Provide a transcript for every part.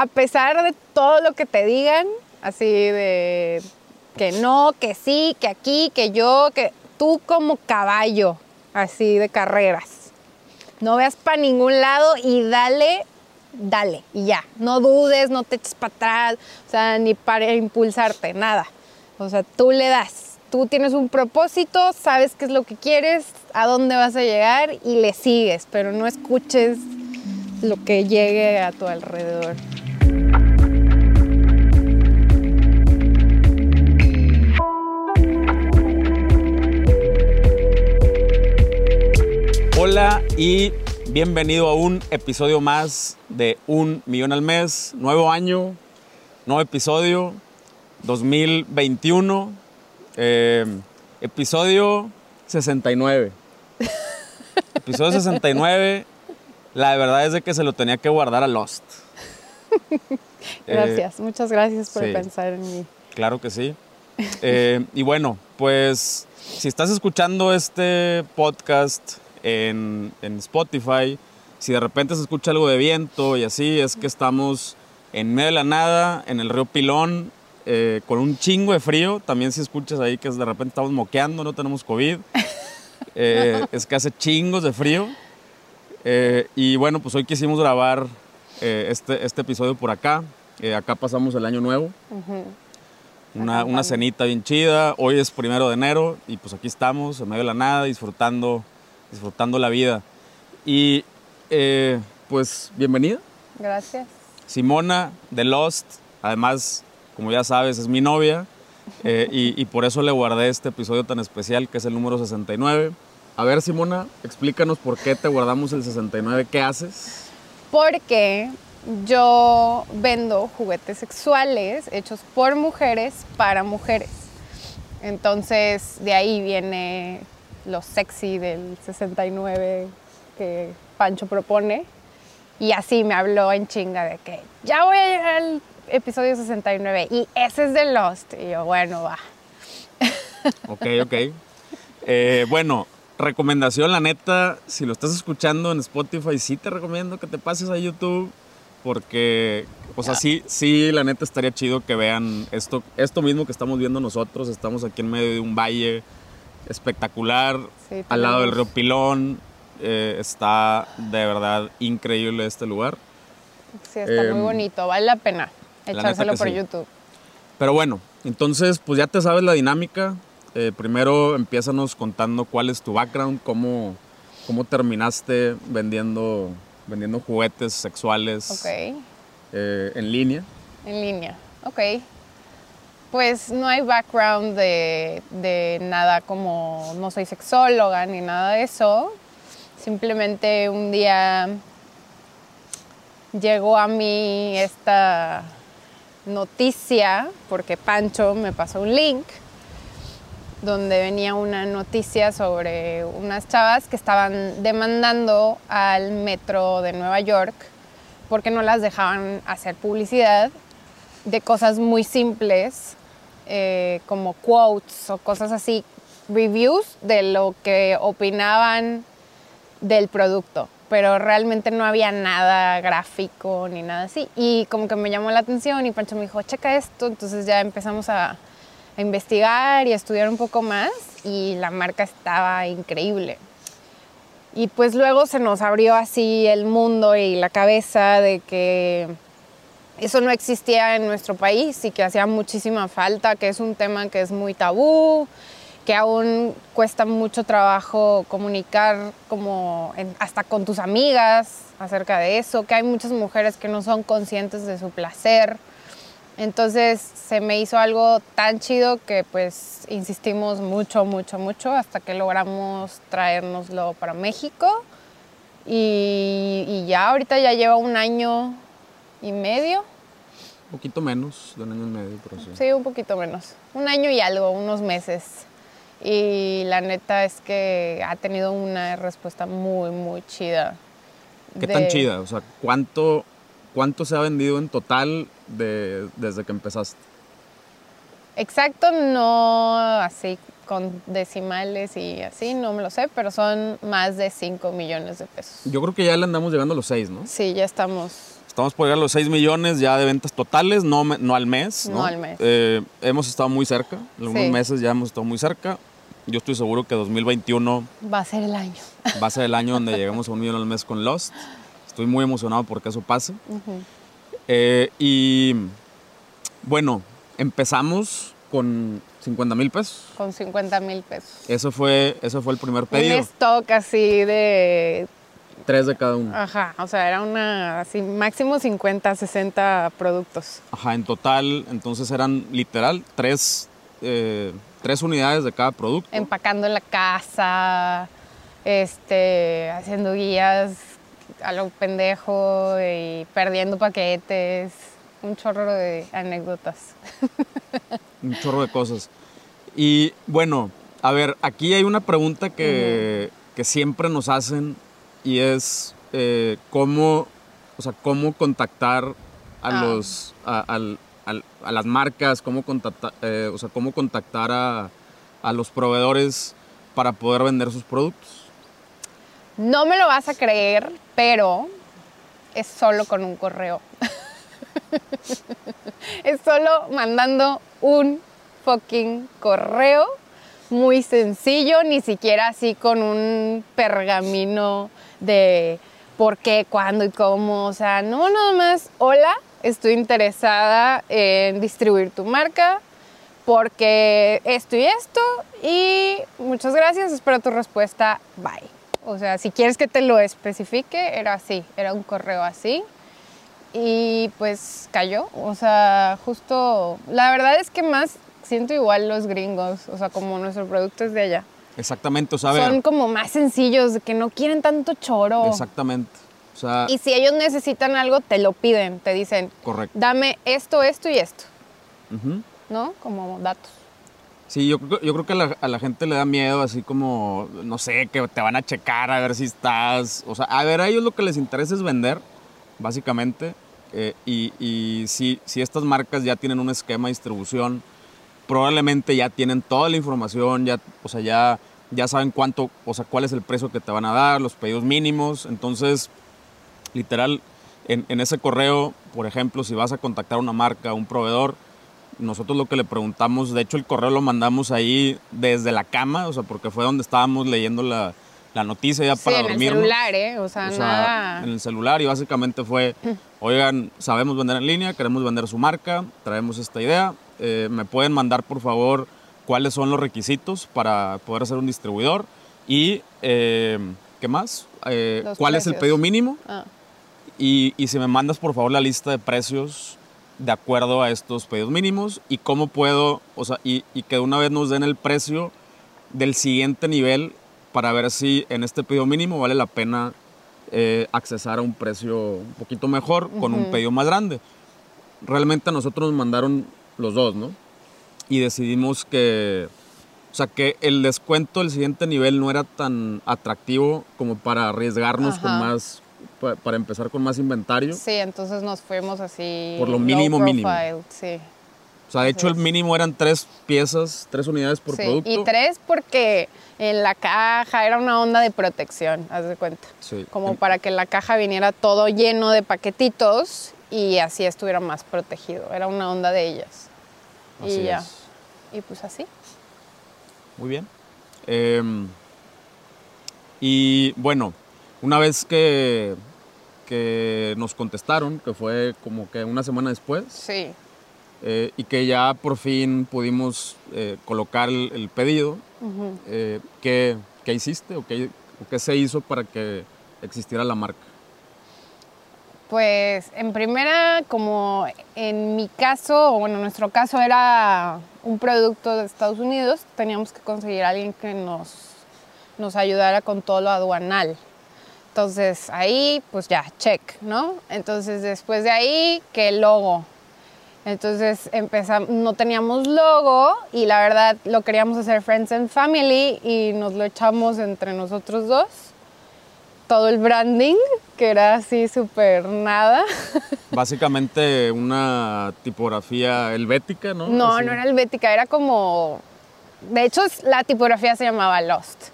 a pesar de todo lo que te digan, así de que no, que sí, que aquí, que yo, que tú como caballo, así de carreras. No veas para ningún lado y dale, dale, y ya. No dudes, no te eches para atrás, o sea, ni para impulsarte, nada. O sea, tú le das. Tú tienes un propósito, sabes qué es lo que quieres, a dónde vas a llegar y le sigues, pero no escuches lo que llegue a tu alrededor. Hola y bienvenido a un episodio más de Un Millón al Mes. Nuevo año, nuevo episodio, 2021, eh, episodio 69. episodio 69, la verdad es de que se lo tenía que guardar a Lost. Gracias, Eh, muchas gracias por sí. pensar en mí. Claro que sí. Eh, y bueno, pues si estás escuchando este podcast en, en Spotify, si de repente se escucha algo de viento y así, es que estamos en medio de la nada, en el río Pilón, eh, con un chingo de frío. También si escuchas ahí que de repente estamos moqueando, no tenemos COVID. Eh, es que hace chingos de frío. Eh, y bueno, pues hoy quisimos grabar este, este episodio por acá. Acá pasamos el año nuevo. Una, una cenita bien chida. Hoy es primero de enero y pues aquí estamos en medio de la nada disfrutando, disfrutando la vida. Y eh, pues bienvenida, Gracias. Simona de Lost. Además, como ya sabes, es mi novia eh, y, y por eso le guardé este episodio tan especial que es el número 69. A ver, Simona, explícanos por qué te guardamos el 69. ¿Qué haces? Porque yo vendo juguetes sexuales hechos por mujeres para mujeres. Entonces, de ahí viene lo sexy del 69 que Pancho propone. Y así me habló en chinga de que ya voy a llegar al episodio 69 y ese es de Lost. Y yo, bueno, va. Ok, ok. Eh, bueno, recomendación, la neta, si lo estás escuchando en Spotify, sí te recomiendo que te pases a YouTube. Porque, o sea, sí, sí, la neta estaría chido que vean esto, esto mismo que estamos viendo nosotros. Estamos aquí en medio de un valle espectacular, Sí, al lado del río Pilón. Eh, está de verdad increíble este lugar. Sí, está Em, muy bonito, vale la pena echárselo por sí. YouTube. Pero bueno, entonces, pues ya te sabes la dinámica. Eh, primero, empiézanos contando cuál es tu background, cómo, cómo terminaste vendiendo, vendiendo juguetes sexuales eh, en línea. En línea, ok. Pues no hay background de, de nada como no soy sexóloga ni nada de eso. Simplemente un día llegó a mí esta noticia, porque Pancho me pasó un link, donde venía una noticia sobre unas chavas que estaban demandando al metro de Nueva York porque no las dejaban hacer publicidad de cosas muy simples, eh, como quotes o cosas así, reviews de lo que opinaban del producto, pero realmente no había nada gráfico ni nada así. Y como que me llamó la atención y Pancho me dijo, checa esto, entonces ya empezamos a, a investigar y a estudiar un poco más y la marca estaba increíble. Y pues luego se nos abrió así el mundo y la cabeza de que eso no existía en nuestro país y que hacía muchísima falta, que es un tema que es muy tabú, que aún cuesta mucho trabajo comunicar como hasta con tus amigas acerca de eso, que hay muchas mujeres que no son conscientes de su placer. Entonces se me hizo algo tan chido que pues insistimos mucho, mucho, mucho hasta que logramos traérnoslo para México. Y, y ya ahorita ya lleva un año y medio, Un poquito menos de un año y medio, pero sí. sí, un poquito menos, un año y algo, unos meses. Y la neta es que ha tenido una respuesta muy, muy chida. ¿Qué de- tan chida? O sea, ¿cuánto, ¿cuánto se ha vendido en total de, desde que empezaste? Exacto, no así con decimales y así, no me lo sé, pero son más de 5 millones de pesos. Yo creo que ya le andamos llegando a los seis, ¿no? Sí, ya estamos. Estamos por llegar a los 6 millones ya de ventas totales, no, no al mes. No, No al mes. Eh, hemos estado muy cerca, en algunos Sí. meses ya hemos estado muy cerca. Yo estoy seguro que 2021 Va a ser el año. va a ser el año donde lleguemos a un millón al mes con Lost. Estoy muy emocionado porque eso pase. Eh, y bueno, empezamos con 50 mil pesos. Con 50 mil pesos. Eso fue, eso fue el primer Un pedido. stock así de. Tres de cada uno. Ajá, o sea, era una. Así, máximo 50, 60 productos. Ajá, en total, entonces eran literal tres, eh, tres unidades de cada producto. Empacando en la casa, este, haciendo guías a lo pendejo y perdiendo paquetes. Un chorro de anécdotas. Un chorro de cosas. Y bueno, a ver, aquí hay una pregunta que, que siempre nos hacen y es eh, cómo, o sea, cómo contactar a Ah. los, a, al- al- a las marcas, cómo contactar, o sea, cómo contactar a, a los proveedores para poder vender sus productos. No me lo vas a creer, pero es solo con un correo. es solo mandando un fucking correo muy sencillo, ni siquiera así con un pergamino de por qué, cuándo y cómo. O sea, no, nada más, hola, estoy interesada en distribuir tu marca porque esto y esto y muchas gracias, espero tu respuesta, bye. O sea, si quieres que te lo especifique, era así, era un correo así. Y pues cayó, o sea, justo, la verdad es que más siento igual los gringos, o sea, como nuestro producto es de allá. Exactamente, o sea, ver, Son como más sencillos, que no quieren tanto choro. exactamente. O sea, Y si ellos necesitan algo, te lo piden, te dicen, correcto. dame esto, esto y esto. ¿no? Como datos. Sí, yo, creo- yo creo que a la, a la gente le da miedo, así como, no sé, que te van a checar a ver si estás. O sea, a ver, a ellos lo que les interesa es vender, básicamente. eh, y y si, si estas marcas ya tienen un esquema de distribución, probablemente ya tienen toda la información, ya, o sea, ya, ya saben cuánto, o sea, cuál es el precio que te van a dar, los pedidos mínimos. Entonces, literal, en, en ese correo, por ejemplo, si vas a contactar a una marca, a un proveedor, nosotros lo que le preguntamos, de hecho el correo lo mandamos ahí desde la cama, o sea, porque fue donde estábamos leyendo la, la noticia ya Sí, para en el celular, ¿eh? O sea, O sea, nada... en el celular y básicamente fue, oigan, sabemos vender en línea, queremos vender su marca, traemos esta idea, eh, me pueden mandar por favor cuáles son los requisitos para poder ser un distribuidor y eh, qué más, Eh, cuál es el precios. pedido mínimo Ah. y, y si me mandas por favor la lista de precios de acuerdo a estos pedidos mínimos y cómo puedo, o sea, y, y que de una vez nos den el precio del siguiente nivel para ver si en este pedido mínimo vale la pena eh, accesar a un precio un poquito mejor con un pedido más grande. Realmente a nosotros nos mandaron los dos, ¿no? Y decidimos que, o sea, que el descuento del siguiente nivel no era tan atractivo como para arriesgarnos con más, pa- para empezar con más inventario. Sí, entonces nos fuimos así... Por lo low mínimo, mínimo. Sí. O sea, de hecho el mínimo eran tres piezas, tres unidades por Sí, producto. Y tres porque en la caja era una onda de protección, haz de cuenta. Sí. Como En- para que la caja viniera todo lleno de paquetitos y así estuviera más protegido. Era una onda de ellas. Así y ya. es. Y pues así. Muy bien. Em, y bueno, una vez que, que nos contestaron, que fue como que una semana después, Sí. eh, y que ya por fin pudimos eh, colocar el, el pedido, eh, ¿qué, qué hiciste o qué, o qué se hizo para que existiera la marca? Pues en primera, como en mi caso, o bueno, en nuestro caso era un producto de Estados Unidos, teníamos que conseguir a alguien que nos, nos ayudara con todo lo aduanal. Entonces ahí, pues ya, check, ¿no? Entonces después de ahí, que logo. Entonces empezamos, no teníamos logo y la verdad lo queríamos hacer Friends and Family y nos lo echamos entre nosotros dos todo el branding, que era así súper nada. Básicamente una tipografía helvética, ¿no? No, Así. no era helvética, era como... De hecho, la tipografía se llamaba Lost.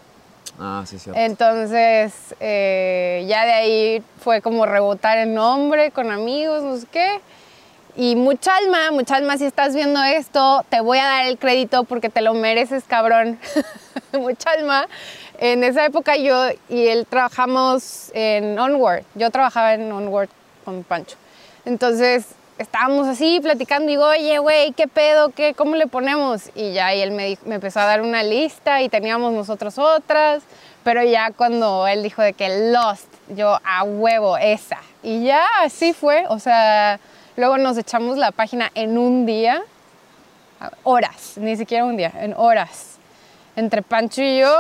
Ah, sí, cierto. Entonces, eh, ya de ahí fue como rebotar el nombre con amigos, no sé qué. Y mucha alma, mucha alma, si estás viendo esto, te voy a dar el crédito porque te lo mereces, cabrón. mucha alma. En esa época yo y él trabajamos en Onward. Yo trabajaba en Onward con Pancho. Entonces estábamos así platicando y digo, oye, güey, ¿qué pedo? ¿Qué? ¿Cómo le ponemos? Y ya, y él me, me empezó a dar una lista y teníamos nosotros otras. Pero ya cuando él dijo de que Lost, yo a huevo, esa. Y ya así fue. O sea, luego nos echamos la página en un día. Horas, ni siquiera un día, en horas. Entre Pancho y yo,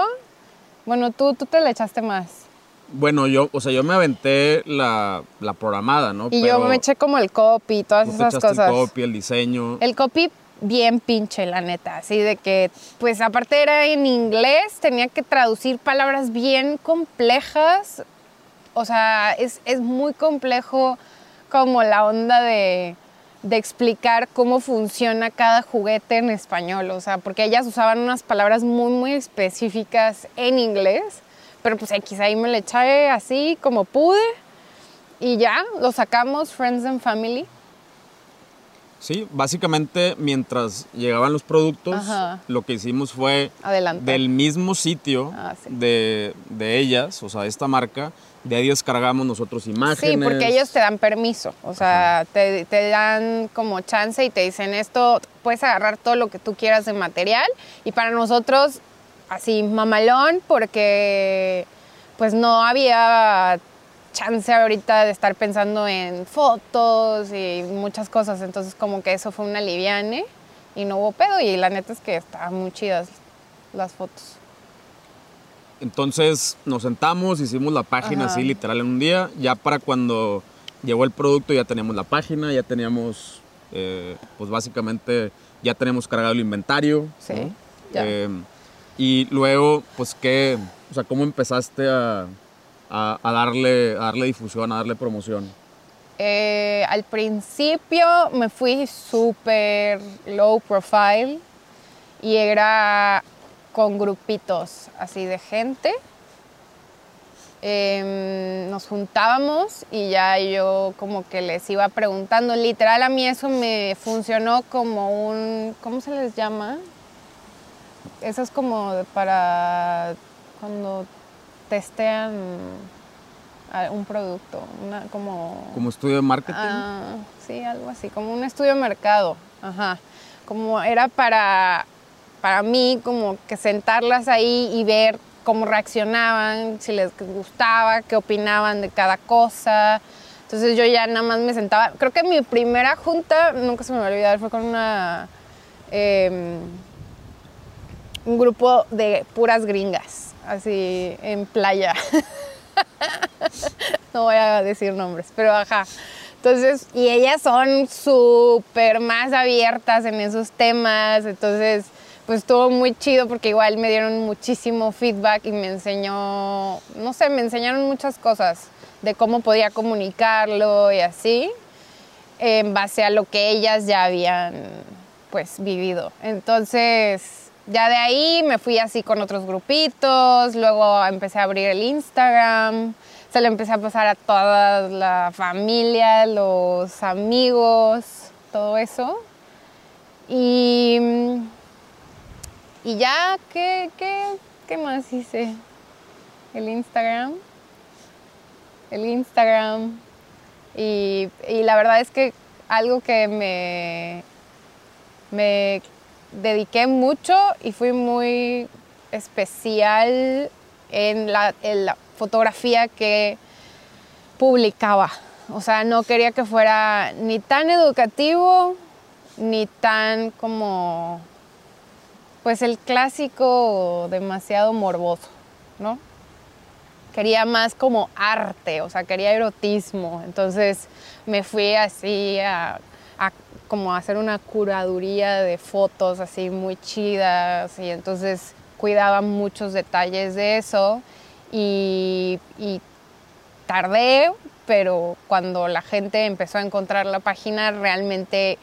bueno, tú, tú te la echaste más. Bueno, yo, o sea, yo me aventé la, la programada, ¿no? Y yo Pero me eché como el copy todas esas cosas. el copy, el diseño. El copy bien pinche, la neta. Así de que, pues aparte era en inglés, tenía que traducir palabras bien complejas. O sea, es, es muy complejo como la onda de, de explicar cómo funciona cada juguete en español. O sea, porque ellas usaban unas palabras muy, muy específicas en inglés. Pero pues X, ahí me le eché así como pude. Y ya, lo sacamos, Friends and Family. Sí, básicamente mientras llegaban los productos, Ajá. lo que hicimos fue Adelante. del mismo sitio Ah, sí. de, de ellas, o sea, de esta marca, de ahí descargamos nosotros imágenes. Sí, porque ellos te dan permiso, o sea, te, te dan como chance y te dicen esto, puedes agarrar todo lo que tú quieras de material y para nosotros así mamalón porque pues no había chance ahorita de estar pensando en fotos y muchas cosas, entonces como que eso fue una liviane y no hubo pedo y la neta es que estaban muy chidas las fotos. Entonces nos sentamos, hicimos la página Ajá. así literal en un día. Ya para cuando llegó el producto ya teníamos la página, ya teníamos, eh, pues básicamente ya tenemos cargado el inventario. Sí, ¿no? ya. Eh, y luego, pues qué, o sea, ¿cómo empezaste a, a- a darle, a darle difusión, a darle promoción? Eh, al principio me fui súper low profile y era con grupitos así de gente. Em, nos juntábamos y ya yo como que les iba preguntando. Literal a mí eso me funcionó como un, ¿cómo se les llama? Eso es como para cuando testean un producto, una, como... Como estudio de marketing. Ah, sí, algo así, como un estudio de mercado. Ajá. Como era para, para mí, como que sentarlas ahí y ver cómo reaccionaban, si les gustaba, qué opinaban de cada cosa. Entonces yo ya nada más me sentaba. Creo que mi primera junta, nunca se me va a olvidar, fue con una. em, un grupo de puras gringas, así en playa. no voy a decir nombres, pero ajá. Entonces, y ellas son súper más abiertas en esos temas, entonces, pues estuvo muy chido porque igual me dieron muchísimo feedback y me enseñó, no sé, me enseñaron muchas cosas de cómo podía comunicarlo y así, en base a lo que ellas ya habían, pues, vivido. Entonces, ya de ahí me fui así con otros grupitos, luego empecé a abrir el Instagram, se lo empecé a pasar a toda la familia, los amigos, todo eso. Y, y ya, ¿qué, qué, qué más hice? El Instagram. El Instagram. Y, y la verdad es que algo que me, me dediqué mucho y fui muy especial en la, en la fotografía que publicaba. O sea, no quería que fuera ni tan educativo, ni tan como, pues el clásico demasiado morboso, ¿no? Quería más como arte, o sea, quería erotismo. Entonces me fui así a, como hacer una curaduría de fotos así muy chidas y entonces cuidaba muchos detalles de eso y, y tardé, pero cuando la gente empezó a encontrar la página realmente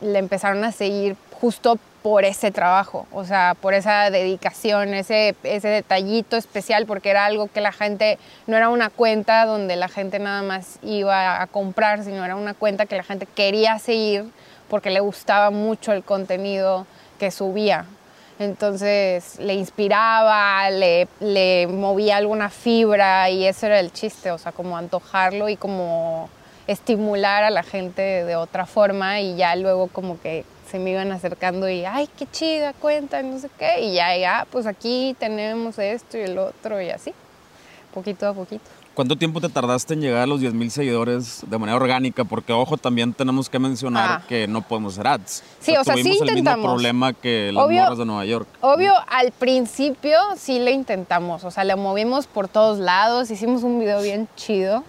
le empezaron a seguir justo por ese trabajo, o sea, por esa dedicación, ese, ese detallito especial, porque era algo que la gente, no era una cuenta donde la gente nada más iba a comprar, sino era una cuenta que la gente quería seguir porque le gustaba mucho el contenido que subía. Entonces le inspiraba, le, le movía alguna fibra y eso era el chiste, o sea, como antojarlo y como estimular a la gente de otra forma y ya luego como que se me iban acercando y, ay, qué chida cuenta, no sé qué, y ya, ya, pues aquí tenemos esto y el otro y así, poquito a poquito. ¿Cuánto tiempo te tardaste en llegar a los 10.000 seguidores de manera orgánica? Porque, ojo, también tenemos que mencionar Ah. que no podemos hacer ads. Sí, o sea, sí tuvimos el mismo intentamos. problema que las Obvio- morras de Nueva York. Obvio, al principio sí le intentamos, o sea, le movimos por todos lados, hicimos un video bien chido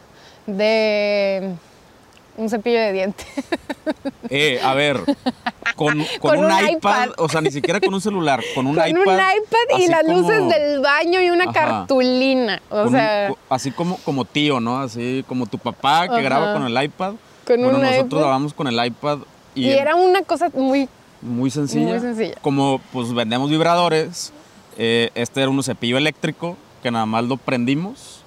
de un cepillo de dientes. Eh, a ver, con, con Con un, un iPad, iPad. o sea, ni siquiera con un celular, con un Con iPad. un iPad y las como- luces del baño y una Ajá. cartulina, o con sea... así como, como tío, ¿no? Así como tu papá que Ajá. graba con el iPad. Con bueno, un nosotros iPad. grabamos con el iPad y, Y era una cosa muy... muy sencilla. muy sencilla. Como pues vendemos vibradores, eh, este era un cepillo eléctrico que nada más lo prendimos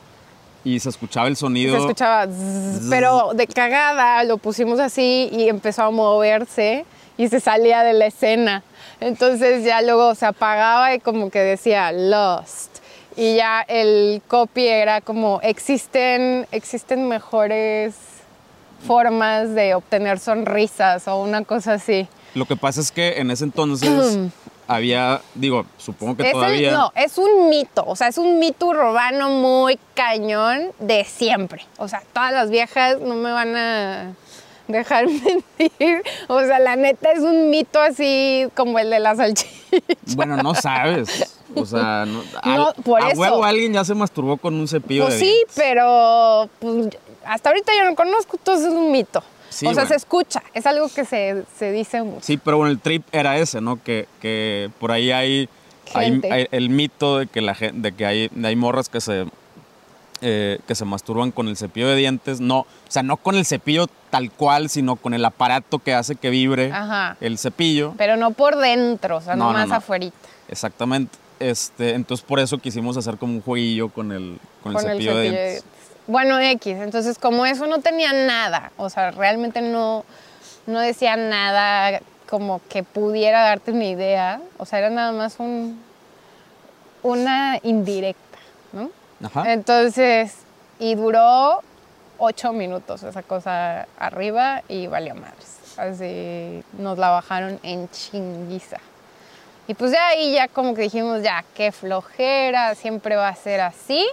y se escuchaba el sonido. Se escuchaba, zzz, pero de cagada lo pusimos así y empezó a moverse y se salía de la escena. Entonces ya luego se apagaba y como que decía Lost. Y ya el copy era como existen, existen mejores formas de obtener sonrisas o una cosa así. Lo que pasa es que en ese entonces había, digo, supongo que Es el- todavía. no, es un mito, o sea, es un mito urbano muy cañón de siempre. O sea, todas las viejas no me van a dejar mentir. O sea, la neta es un mito así como el de la salchicha. Bueno, no sabes. O sea, no, por a eso. huevo alguien ya se masturbó con un cepillo Pues de sí, dientes. pero pues, hasta ahorita yo no conozco, entonces es un mito. Sí, o sea, bueno. se escucha, es algo que se, se dice mucho. Sí, pero bueno, el trip era ese, ¿no? Que, que por ahí hay, hay- Gente. hay el mito de que, la, de que hay, hay morras que se, eh, que se masturban con el cepillo de dientes. No, o sea, no con el cepillo tal cual, sino con el aparato que hace que vibre Ajá. el cepillo. Pero no por dentro, o sea, No, no, nomás no. afuerita. Exactamente. Este, entonces por eso quisimos hacer como un jueguillo con el, con el con el cepillo, de cepillo de dientes. Bueno, X, entonces como eso no tenía nada, o sea, realmente no, no decía nada como que pudiera darte una idea, o sea, era nada más un, una indirecta, ¿no? Ajá. Entonces, y duró ocho minutos esa cosa arriba y valió madres. Así nos la bajaron en chinguiza. Y pues ya ahí ya como que dijimos, ya, qué flojera, siempre va a ser así.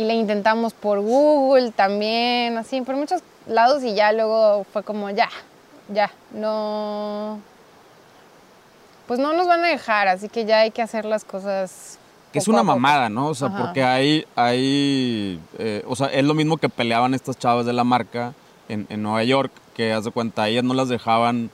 Y le intentamos por Google también, así, por muchos lados y ya luego fue como, ya, ya, no... Pues no nos van a dejar, así que ya hay que hacer las cosas. Que es una mamada, ¿no? O sea, Ajá. porque hay, hay eh, o sea, es lo mismo que peleaban estas chavas de la marca en, en Nueva York, que haz de cuenta, ellas no las dejaban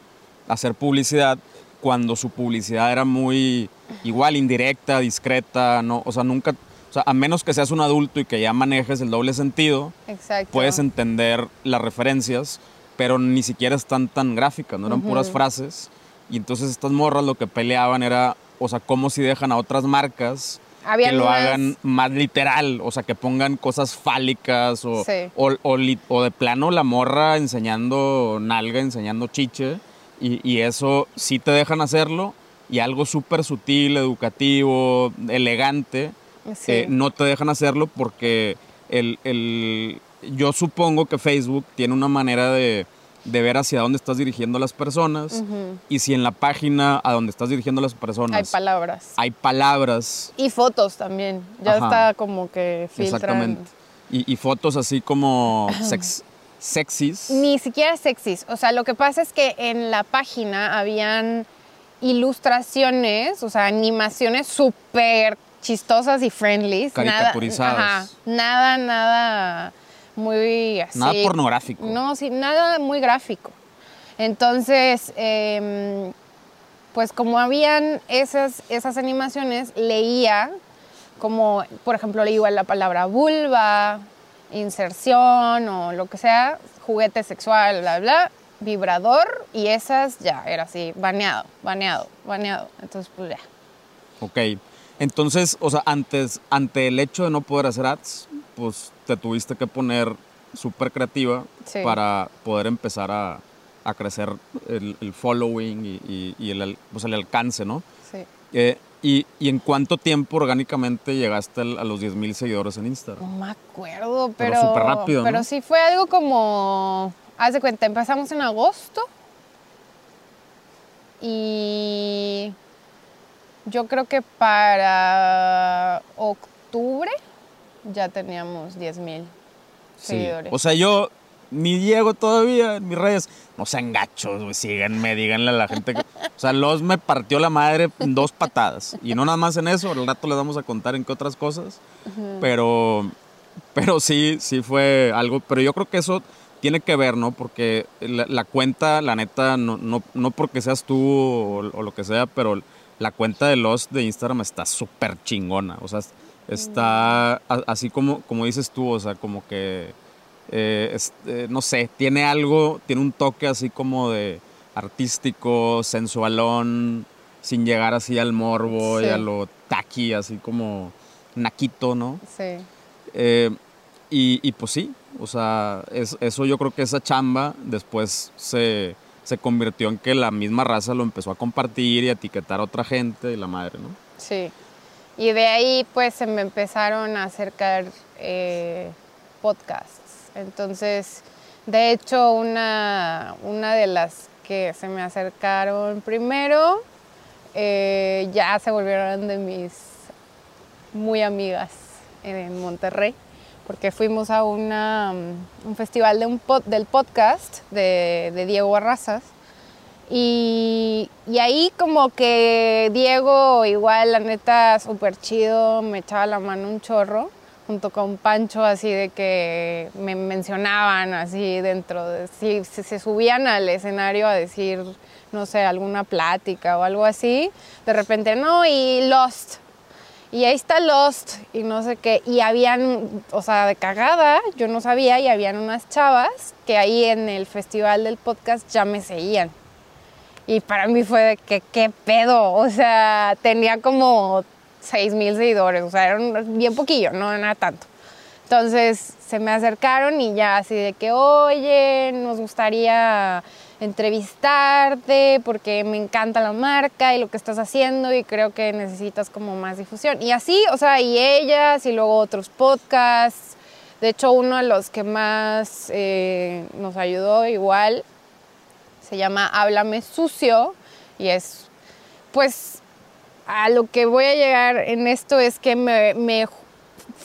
hacer publicidad cuando su publicidad era muy igual, indirecta, discreta, ¿no? O sea, nunca, o sea, a menos que seas un adulto y que ya manejes el doble sentido, Exacto. puedes entender las referencias, pero ni siquiera están tan gráficas, no eran puras frases. Y entonces estas morras lo que peleaban era, o sea, cómo si dejan a otras marcas Habían que lo unas- hagan más literal, o sea, que pongan cosas fálicas o, Sí. o, o o de plano la morra enseñando nalga, enseñando chiche, y, y eso sí te dejan hacerlo, y algo súper sutil, educativo, elegante, Sí. eh, no te dejan hacerlo porque el, el- yo supongo que Facebook tiene una manera de, de ver hacia dónde estás dirigiendo a las personas, y si en la página a donde estás dirigiendo a las personas Hay palabras. hay palabras Y fotos también. Ya Ajá. está como que filtran. Exactamente. Y, y fotos así como sex, sexys. Ni siquiera sexys. O sea, lo que pasa es que en la página habían ilustraciones, o sea, animaciones súper chistosas y friendly. Caricaturizadas. Nada, ajá, nada, nada muy así. Nada pornográfico. No, sí, nada muy gráfico. Entonces, em, pues como habían esas, esas animaciones, leía como, por ejemplo, le igual la palabra vulva, inserción o lo que sea, juguete sexual, bla, bla, vibrador y esas ya era así, baneado, baneado, baneado. Entonces, pues ya. Ok. Entonces, o sea, antes, ante el hecho de no poder hacer ads, pues te tuviste que poner súper creativa Sí. para poder empezar a, a crecer el, el following y, y- y el, pues, el alcance, ¿no? Sí. Eh, y, y en cuánto tiempo orgánicamente llegaste a los 10 mil seguidores en Instagram? No me acuerdo, Pero pero. súper rápido, ¿no? Pero sí fue algo como. Haz de cuenta, empezamos en agosto. Y. Yo creo que para octubre ya teníamos 10 mil seguidores. O sea, yo ni Diego todavía en mis redes. No sean gachos, güey. Síganme, díganle a la gente que. O sea, Los me partió la madre en dos patadas. Y no nada más en eso, al rato les vamos a contar en qué otras cosas. Pero. Pero sí, sí fue algo. Pero yo creo que eso tiene que ver, ¿no? Porque la, la cuenta, la neta, no, no, no porque seas tú o, o lo que sea, pero la cuenta de Lost de Instagram está súper chingona. O sea, está a- así como, como dices tú, o sea, como que, eh, es- eh, no sé, tiene algo, tiene un toque así como de artístico, sensualón, sin llegar así al morbo y Sí. a lo taqui, así como naquito, ¿no? Sí. Eh, y, y pues sí, o sea, es- eso yo creo que esa chamba después se, se convirtió en que la misma raza lo empezó a compartir y a etiquetar a otra gente y la madre, ¿no? Sí. Y de ahí pues se me empezaron a acercar eh, podcasts. Entonces, de hecho, una, una de las que se me acercaron primero, eh, ya se volvieron de mis muy amigas en Monterrey, porque fuimos a una, mm, un festival de un pod- del podcast de, de Diego Barrazas. Y, y ahí como que Diego, igual, la neta, súper chido, me echaba la mano un chorro, junto con Pancho, así de que me mencionaban así dentro, de, si, si se subían al escenario a decir, no sé, alguna plática o algo así, de repente, no, y Lost, y ahí está Lost y no sé qué. Y habían, o sea, de cagada, yo no sabía, y habían unas chavas que ahí en el festival del podcast ya me seguían. Y para mí fue de que, ¿qué pedo? O sea, tenía como 6 mil seguidores, o sea, era bien poquillo, no era tanto. Entonces se me acercaron y ya así de que, oye, nos gustaría entrevistarte porque me encanta la marca y lo que estás haciendo y creo que necesitas como más difusión. Y así, o sea, y ellas y luego otros podcasts. De hecho, uno de los que más eh, nos ayudó igual se llama Háblame Sucio y es, pues, a lo que voy a llegar en esto es que me, me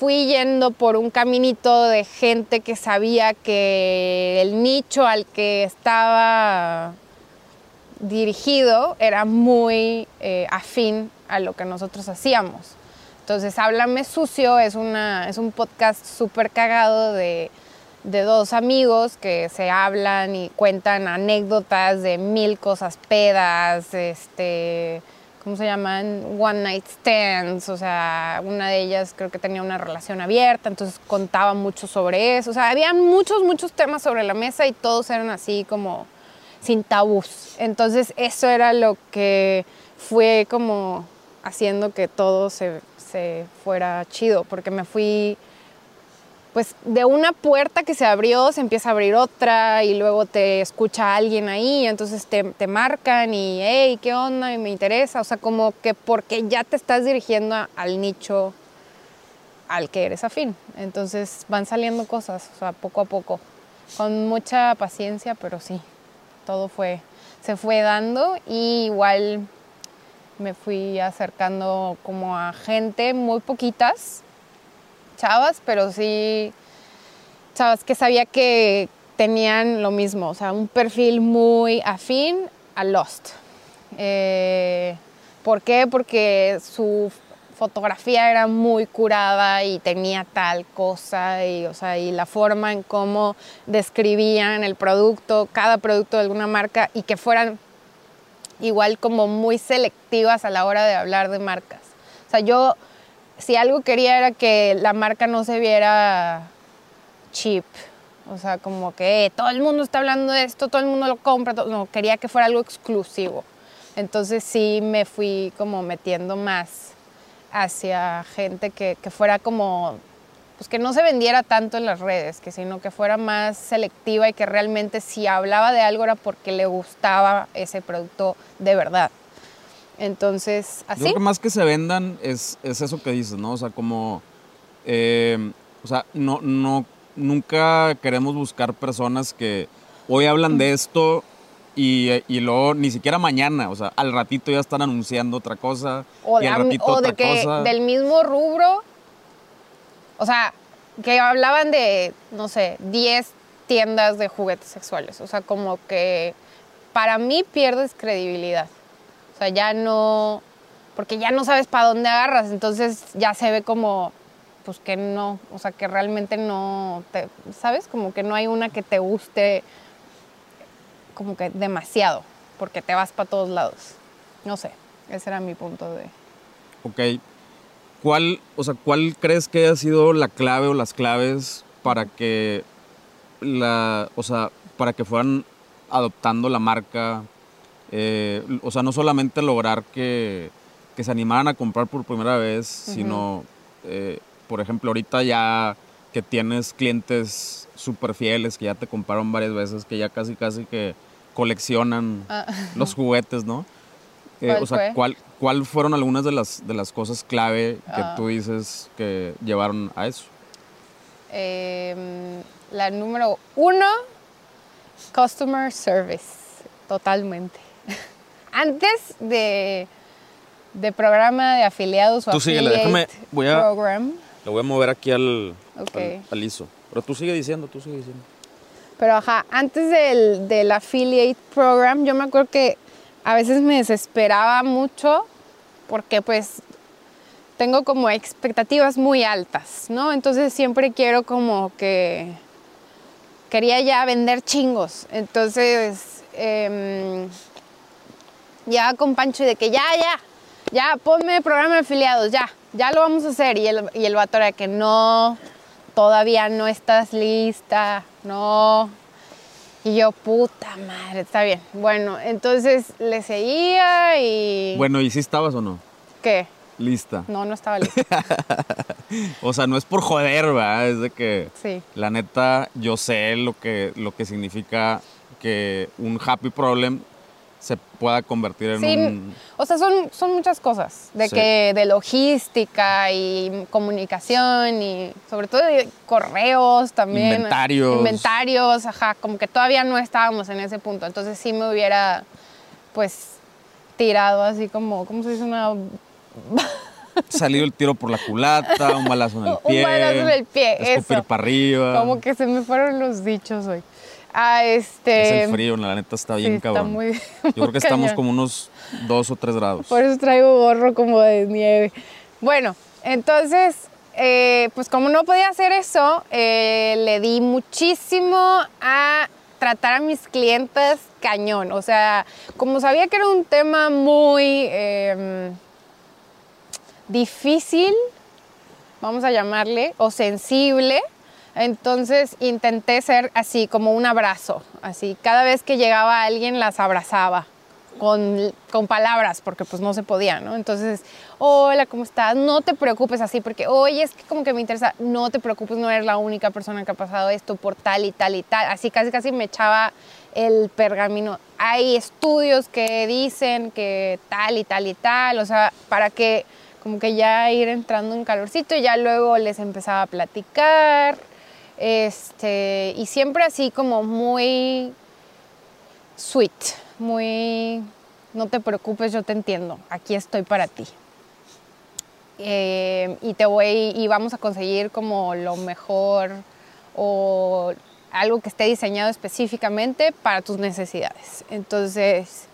fui yendo por un caminito de gente que sabía que el nicho al que estaba dirigido era muy eh, afín a lo que nosotros hacíamos. Entonces, Háblame Sucio es, una, es un podcast súper cagado de, de dos amigos que se hablan y cuentan anécdotas de mil cosas pedas, este, ¿cómo se llaman? One night stands, o sea, una de ellas creo que tenía una relación abierta, entonces contaba mucho sobre eso, o sea, había muchos, muchos temas sobre la mesa y todos eran así como sin tabús. Entonces eso era lo que fue como haciendo que todo se, se fuera chido, porque me fui pues de una puerta que se abrió se empieza a abrir otra y luego te escucha alguien ahí, entonces te, te marcan y, hey, ¿qué onda? Y me interesa, o sea, como que porque ya te estás dirigiendo al nicho al que eres afín. Entonces van saliendo cosas, o sea, poco a poco, con mucha paciencia, pero sí, todo fue, se fue dando y igual me fui acercando como a gente, muy poquitas, chavas, pero sí chavas que sabía que tenían lo mismo, o sea, un perfil muy afín a Lost. Eh, ¿Por qué? Porque su fotografía era muy curada y tenía tal cosa y, o sea, y la forma en cómo describían el producto, cada producto de alguna marca y que fueran igual como muy selectivas a la hora de hablar de marcas. O sea, yo si algo quería era que la marca no se viera cheap O sea, como que eh, todo el mundo está hablando de esto, todo el mundo lo compra, todo- no, quería que fuera algo exclusivo. Entonces sí me fui como metiendo más hacia gente que, fuera como, pues que no se vendiera tanto en las redes, que sino que fuera más selectiva y que realmente si hablaba de algo era porque le gustaba ese producto de verdad. Entonces, Yo así. creo que más que se vendan es, es eso que dices, ¿no? O sea, como. eh, o sea, no, no, nunca queremos buscar personas que hoy hablan de esto y, y luego ni siquiera mañana, o sea, al ratito ya están anunciando otra cosa O, y al la- ratito o otra de que cosa. del mismo rubro, o sea, que hablaban de, no sé, 10 tiendas de juguetes sexuales. O sea, como que para mí pierdes credibilidad. O sea, ya no, porque ya no sabes para dónde agarras, entonces ya se ve como, pues que no, o sea, que realmente no, te, ¿sabes? Como que no hay una que te guste como que demasiado, porque te vas para todos lados. No sé, ese era mi punto de... Ok. ¿Cuál, o sea, ¿Cuál crees que ha sido la clave o las claves para que la, o sea, para que fueran adoptando la marca? Eh, o sea, no solamente lograr que, que se animaran a comprar por primera vez, sino, eh, por ejemplo, ahorita ya que tienes clientes súper fieles que ya te compraron varias veces, que ya casi casi que coleccionan Ah. los juguetes, ¿no? Eh, ¿Cuál o sea, fue? ¿cuál, ¿cuál fueron algunas de las, de las cosas clave que Ah. tú dices que llevaron a eso? Eh, la número uno, Customer Service, totalmente. Antes de, de programa de afiliados o Tú síguele, déjame, voy a- program, Lo voy a mover aquí al, Ok. al, al ISO. Pero tú sigue diciendo, tú sigue diciendo. pero ajá, antes del, del affiliate program, yo me acuerdo que a veces me desesperaba mucho porque pues tengo como expectativas muy altas, ¿no? Entonces siempre quiero como que quería ya vender chingos. Entonces, em, ya con Pancho y de que ya, ya, ya, ponme programa de afiliados, ya, ya lo vamos a hacer. Y el, y el vato era que no, todavía no estás lista, no. Y yo, puta madre, está bien. Bueno, entonces le seguía y... Bueno, ¿y si estabas o no? ¿Qué? Lista. No, no estaba lista. O sea, no es por joder, ¿verdad? Es de que Sí. la neta yo sé lo que, lo que significa que un happy problem se pueda convertir en Sí, un... o sea, son, son muchas cosas, de Sí. que de logística y comunicación y sobre todo de correos también. Inventarios. Inventarios, ajá, como que todavía no estábamos en ese punto. Entonces sí me hubiera, pues, tirado así como, ¿cómo se dice? Una, un Salido el tiro por la culata, un balazo en el Un pie. balazo en el pie, Escupir eso. para arriba. Como que se me fueron los dichos hoy. Ah, este... Es el frío, la neta está bien sí, está cabrón. muy- Yo creo que estamos como unos dos o tres grados. Por eso traigo gorro como de nieve. Bueno, entonces, eh, pues como no podía hacer eso, eh, le di muchísimo a tratar a mis clientes cañón. O sea, como sabía que era un tema muy eh, difícil, vamos a llamarle, o sensible, entonces intenté ser así como un abrazo, así cada vez que llegaba alguien las abrazaba con, con palabras, porque pues no se podía, ¿no? Entonces, hola, ¿cómo estás? No te preocupes así, porque, oye, es que como que me interesa, no te preocupes, no eres la única persona que ha pasado esto por tal y tal y tal, así casi casi me echaba el pergamino. Hay estudios que dicen que tal y tal y tal, o sea, para que como que ya ir entrando en calorcito y ya luego les empezaba a platicar, este, y siempre así como muy sweet, muy, no te preocupes, yo te entiendo, aquí estoy para ti. Eh, y te voy, y vamos a conseguir como lo mejor o algo que esté diseñado específicamente para tus necesidades. Entonces,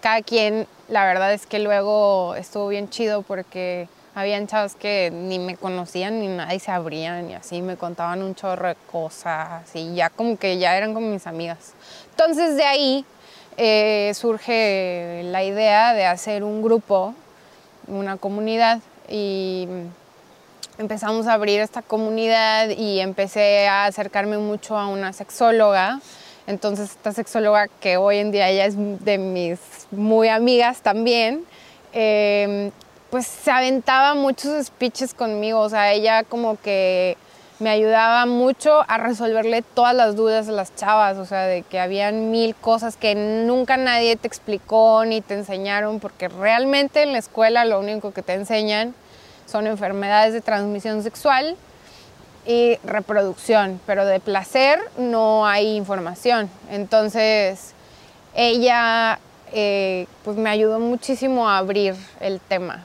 cada quien, la verdad es que luego estuvo bien chido porque habían chavos que ni me conocían ni nada y se abrían y así me contaban un chorro de cosas y ya como que ya eran como mis amigas. Entonces de ahí eh, surge la idea de hacer un grupo, una comunidad y empezamos a abrir esta comunidad y empecé a acercarme mucho a una sexóloga. Entonces esta sexóloga que hoy en día ella es de mis muy amigas también, eh, pues se aventaba muchos speeches conmigo, o sea, ella como que me ayudaba mucho a resolverle todas las dudas de las chavas, o sea, de que habían mil cosas que nunca nadie te explicó ni te enseñaron, porque realmente en la escuela lo único que te enseñan son enfermedades de transmisión sexual y reproducción, pero de placer no hay información. Entonces, ella eh, pues me ayudó muchísimo a abrir el tema.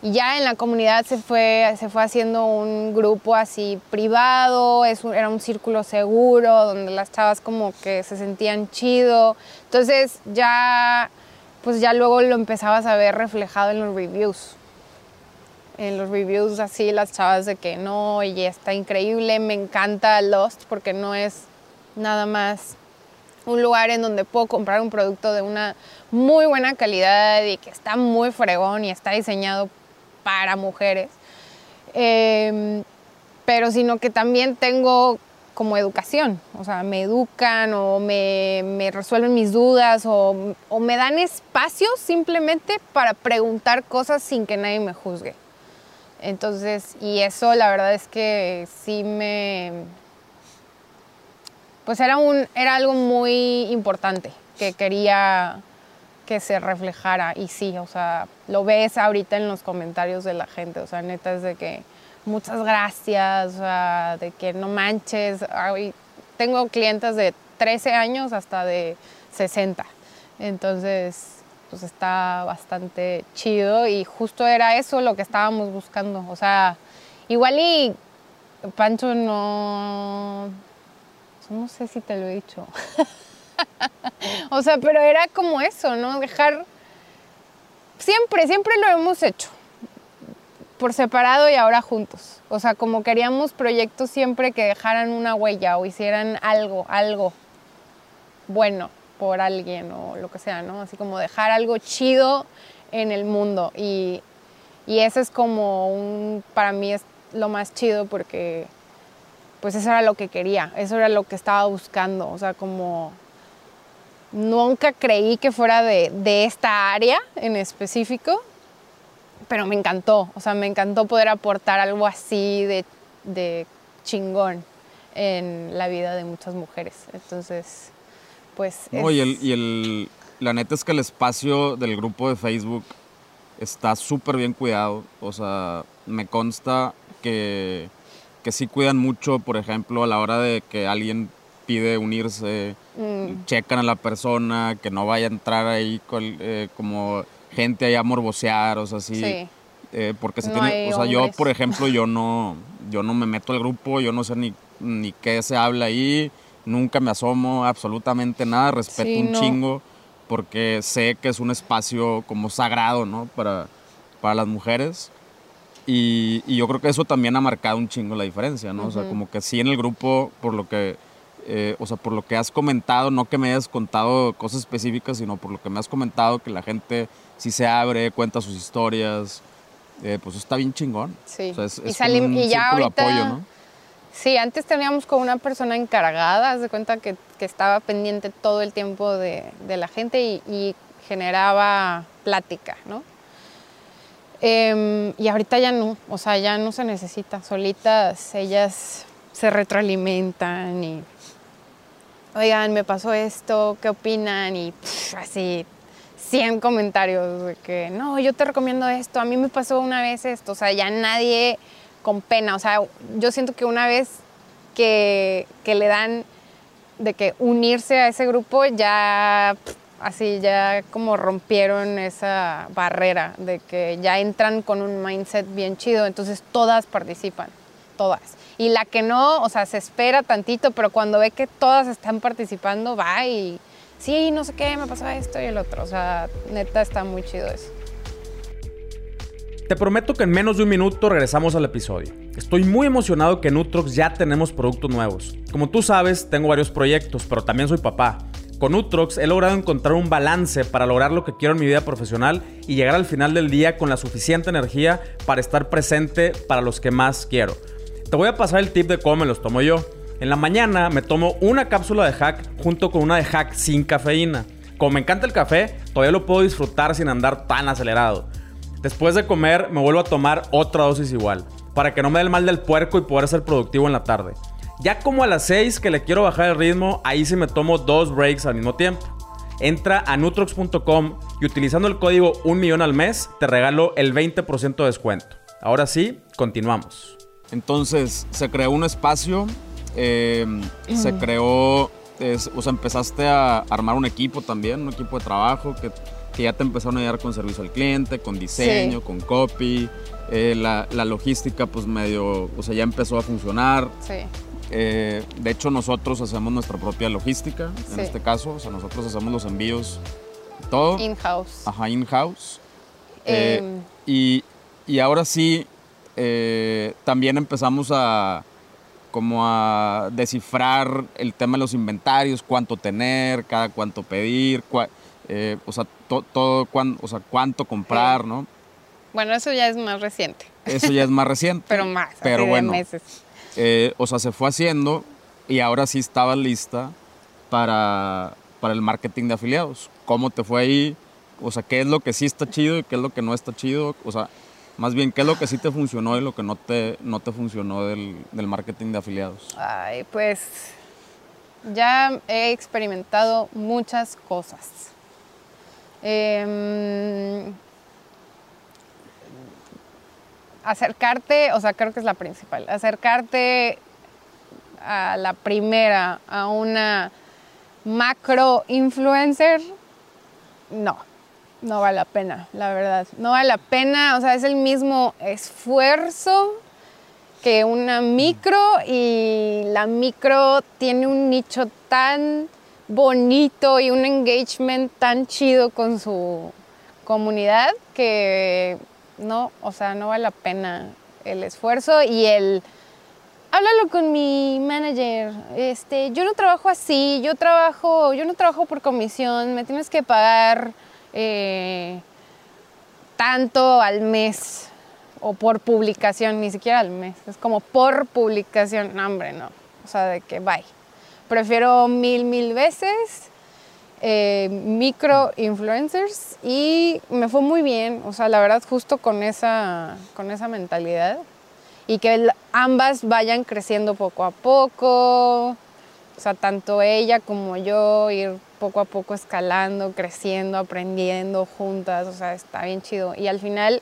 Y ya en la comunidad se fue, se fue haciendo un grupo así privado, era un círculo seguro, donde las chavas como que se sentían chido. Entonces ya, pues ya luego lo empezabas a ver reflejado en los reviews. En los reviews así las chavas de que no, y está increíble, me encanta Lost porque no es nada más un lugar en donde puedo comprar un producto de una muy buena calidad y que está muy fregón y está diseñado para mujeres, em, pero sino que también tengo como educación, o sea, me educan o me, resuelven mis dudas o, me dan espacio simplemente para preguntar cosas sin que nadie me juzgue. Entonces, y eso la verdad es que sí me... Pues era, un, era algo muy importante que quería que se reflejara. Y sí, o sea, lo ves ahorita en los comentarios de la gente, o sea, neta es de que muchas gracias, o sea, de que no manches. tengo clientes de 13 años hasta de 60. Entonces, pues está bastante chido y justo era eso lo que estábamos buscando. O sea, igual y Pancho no... No sé si te lo he dicho. o sea, pero era como eso, ¿no? Dejar... Siempre, siempre lo hemos hecho. Por separado y ahora juntos. O sea, como queríamos proyectos siempre que dejaran una huella o hicieran algo, algo bueno por alguien o lo que sea, ¿no? Así como dejar algo chido en el mundo. Y, y eso es como un, para mí es lo más chido porque pues eso era lo que quería, eso era lo que estaba buscando, o sea, como Nunca creí que fuera de, esta área en específico, pero me encantó. O sea, me encantó poder aportar algo así de, chingón en la vida de muchas mujeres. Entonces, pues... y, el, la neta es que el espacio del grupo de Facebook está súper bien cuidado. O sea, me consta que, que sí cuidan mucho, por ejemplo, a la hora de que alguien pide unirse, mm. checan a la persona, que no vaya a entrar ahí eh, como gente ahí a morbosear, o sea, así. Eh, porque se tiene, o sea, yo, por ejemplo, yo no, yo no me meto al grupo, yo no sé ni, ni qué se habla ahí, nunca me asomo absolutamente nada, respeto un chingo, porque sé que es un espacio como sagrado, ¿no? Para, para las mujeres. Y, y, yo creo que eso también ha marcado un chingo la diferencia, ¿no? O sea, como que sí en el grupo, por lo que eh, o sea, por lo que has comentado, no que me hayas contado cosas específicas, sino por lo que me has comentado, que la gente sí se abre, cuenta sus historias, eh, pues está bien chingón. Sí. O sea, es, y, un y ya ahorita, apoyo, ¿no? Sí, antes teníamos como una persona encargada, haz de cuenta que, que, estaba pendiente todo el tiempo de, de la gente y, y, generaba plática, ¿no? Em, y ahorita ya no, o sea, ya no se necesita, solitas ellas se retroalimentan y oigan, me pasó esto, ¿qué opinan? Y así 100 comentarios de que, no, yo te recomiendo esto, a mí me pasó una vez esto, o sea, ya nadie con pena, o sea, yo siento que una vez que, que le dan de que unirse a ese grupo, ya así, ya como rompieron esa barrera de que ya entran con un mindset bien chido, entonces todas participan, todas. Y la que no, o sea, se espera tantito, pero cuando ve que todas están participando, va y sí, no sé qué, me pasó esto y el otro. O sea, neta está muy chido eso. Te prometo que en menos de un minuto regresamos al episodio. Estoy muy emocionado que en Utrox ya tenemos productos nuevos. Como tú sabes, tengo varios proyectos, pero también soy papá. Con Utrox he logrado encontrar un balance para lograr lo que quiero en mi vida profesional y llegar al final del día con la suficiente energía para estar presente para los que más quiero. Te voy a pasar el tip de cómo me los tomo yo. En la mañana me tomo una cápsula de hack junto con una de hack sin cafeína. Como me encanta el café, todavía lo puedo disfrutar sin andar tan acelerado. Después de comer me vuelvo a tomar otra dosis igual, para que no me dé el mal del puerco y poder ser productivo en la tarde. Ya como a las 6 que le quiero bajar el ritmo, ahí sí me tomo dos breaks al mismo tiempo. Entra a nutrox.com y utilizando el código 1 millón al mes te regalo el 20% de descuento. Ahora sí, continuamos. Entonces se creó un espacio, eh, se creó, es- o sea, empezaste a armar un equipo también, un equipo de trabajo que, que ya te empezaron a ayudar con servicio al cliente, con diseño, Sí. con copy, eh, la, la logística pues medio, o sea, ya empezó a funcionar. Sí. Eh, de hecho, nosotros hacemos nuestra propia logística, en este caso. O sea, nosotros hacemos los envíos, todo. In-house. Ajá, in-house. Eh, Em, y, y ahora sí, eh, también empezamos a como a descifrar el tema de los inventarios, cuánto tener, cada cuánto pedir, cua- eh, o sea, to- todo, cuán- o sea, cuánto comprar, ¿no? bueno, eso ya es más reciente, Eso ya es más reciente. pero más, Pero bueno, meses. eh, o sea, se fue haciendo y ahora sí estaba lista para, para el marketing de afiliados. ¿Cómo te fue ahí? O sea, ¿qué es lo que sí está chido y qué es lo que no está chido? O sea, más bien, ¿qué es lo que sí te funcionó y lo que no te, no te funcionó del, del marketing de afiliados? Ay, pues ya he experimentado muchas cosas. Em, acercarte, o sea, creo que es la principal, acercarte a la primera, a una macro influencer, no, no vale la pena, la verdad. No vale la pena, o sea, es el mismo esfuerzo que una micro y la micro tiene un nicho tan bonito y un engagement tan chido con su comunidad que no, o sea, no vale la pena el esfuerzo y el háblalo con mi manager. Este, yo no trabajo así, yo trabajo, yo no trabajo por comisión, me tienes que pagar eh, tanto al mes o por publicación, ni siquiera al mes, es como por publicación, no, hombre, no, o sea, de que bye. Prefiero mil, mil veces eh, micro influencers y me fue muy bien, o sea, la verdad, justo con esa, con esa mentalidad y que ambas vayan creciendo poco a poco, o sea, tanto ella como yo ir poco a poco escalando, creciendo, aprendiendo juntas, o sea, está bien chido. Y al final,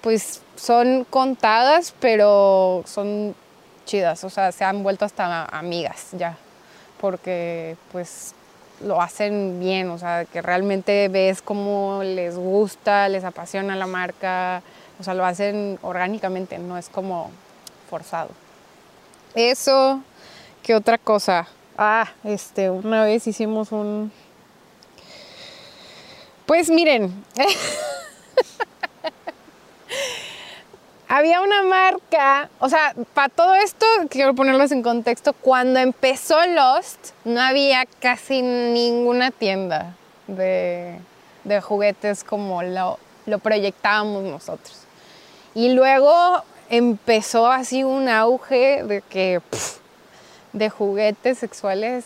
pues son contadas, pero son chidas, o sea, se han vuelto hasta amigas ya, porque pues lo hacen bien, o sea, que realmente ves cómo les gusta, les apasiona la marca, o sea, lo hacen orgánicamente, no es como forzado. Eso, ¿qué otra cosa? Ah, este, una vez hicimos un... Pues miren, había una marca, o sea, para todo esto quiero ponerlos en contexto, cuando empezó Lost no había casi ninguna tienda de, de juguetes como lo, lo proyectábamos nosotros. Y luego empezó así un auge de que de juguetes sexuales,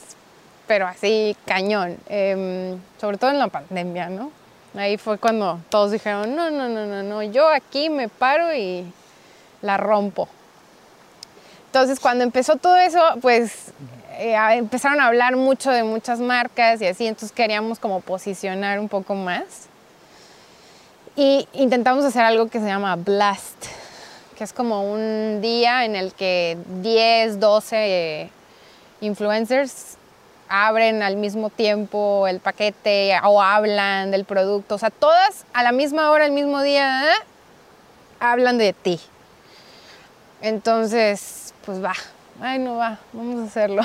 pero así cañón, Em, sobre todo en la pandemia, ¿no? Ahí fue cuando todos dijeron, no, no, no, no, no, yo aquí me paro y la rompo. Entonces, cuando empezó todo eso, pues eh, empezaron a hablar mucho de muchas marcas y así, entonces queríamos como posicionar un poco más. Y intentamos hacer algo que se llama Blast, es como un día en el que 10, 12 influencers abren al mismo tiempo el paquete o hablan del producto. O sea, todas a la misma hora, el mismo día, ¿eh? hablan de ti. Entonces, pues va, ay no va, vamos a hacerlo.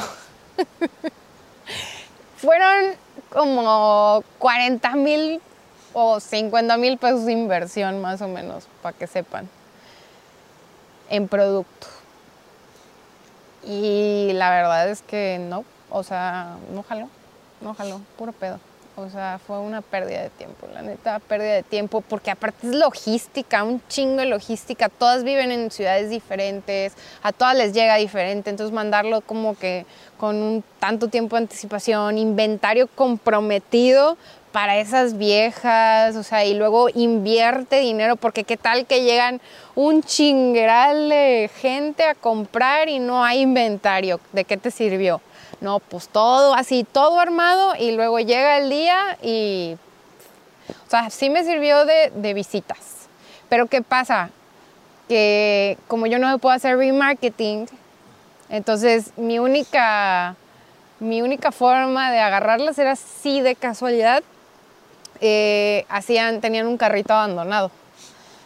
Fueron como 40 mil o 50 mil pesos de inversión más o menos, para que sepan, en producto. Y la verdad es que no, o sea, no jaló. no jaló, puro pedo. O sea, fue una pérdida de tiempo, la neta, pérdida de tiempo, porque aparte es logística, un chingo de logística. Todas viven en ciudades diferentes, a todas les llega diferente, entonces mandarlo como que con un tanto tiempo de anticipación, inventario comprometido para esas viejas, o sea, y luego invierte dinero, porque qué tal que llegan un chingueral de gente a comprar y no hay inventario, ¿de qué te sirvió? No, pues todo así, todo armado y luego llega el día y... O sea, sí me sirvió de, de visitas. Pero ¿qué pasa? Que como yo no puedo hacer remarketing, entonces mi única, mi única forma de agarrarlas era así de casualidad. Eh, hacían, tenían un carrito abandonado.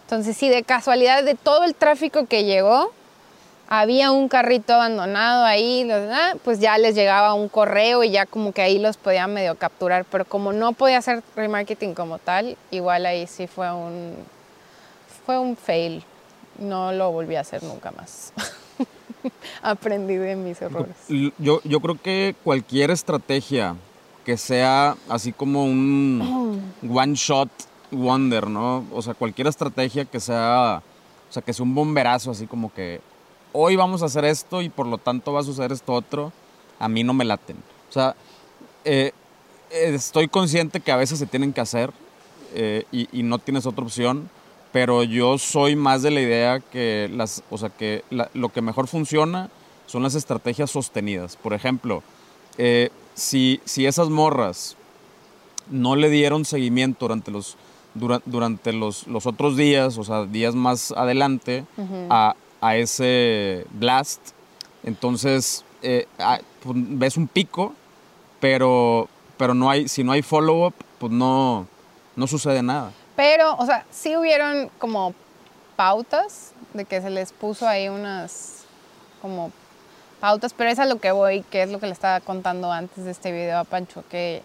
Entonces, sí, de casualidad de todo el tráfico que llegó, había un carrito abandonado ahí, ah, pues ya les llegaba un correo y ya como que ahí los podía medio capturar, pero como no podía hacer remarketing como tal, igual ahí sí fue un fue un fail. No lo volví a hacer nunca más. Aprendí de mis errores. Yo, yo creo que cualquier estrategia que sea así como un one shot wonder, ¿no? O sea, cualquier estrategia que sea, o sea, que sea un bomberazo, así como que hoy vamos a hacer esto y por lo tanto va a suceder esto otro, a mí no me laten. O sea, eh, eh, estoy consciente que a veces se tienen que hacer eh, y, y no tienes otra opción, pero yo soy más de la idea que las, o sea, que la- lo que mejor funciona son las estrategias sostenidas. Por ejemplo, eh, si, si esas morras no le dieron seguimiento durante los, dura- durante los, los otros días, o sea, días más adelante, a, a ese blast, entonces eh, pues, ves un pico, pero, pero no hay, si no hay follow-up, pues no, no sucede nada. Pero, o sea, sí hubieron como pautas de que se les puso ahí unas como pautas, pero es a lo que voy, que es lo que le estaba contando antes de este video a Pancho, que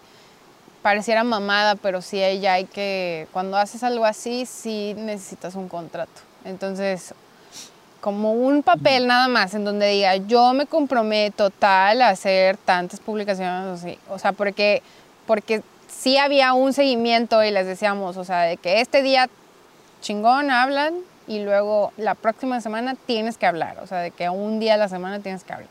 pareciera mamada, pero sí ya hay que, cuando haces algo así, sí necesitas un contrato. Entonces, como un papel nada más en donde diga yo me comprometo tal a hacer tantas publicaciones. O sea, porque, porque sí había un seguimiento y les decíamos, o sea, de que este día chingón hablan y luego la próxima semana tienes que hablar. O sea, de que un día a la semana tienes que hablar.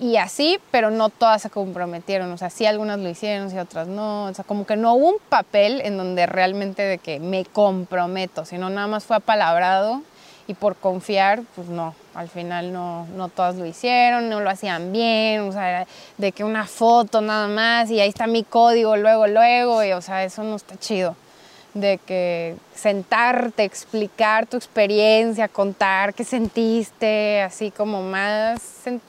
Y así, pero no todas se comprometieron. O sea, sí algunas lo hicieron, sí otras no. O sea, como que no hubo un papel en donde realmente de que me comprometo, sino nada más fue apalabrado y por confiar, pues no, al final no, no todas lo hicieron, no lo hacían bien, o sea, de que una foto nada más y ahí está mi código luego, luego, y o sea, eso no está chido. De que sentarte, explicar tu experiencia, contar qué sentiste, así como más,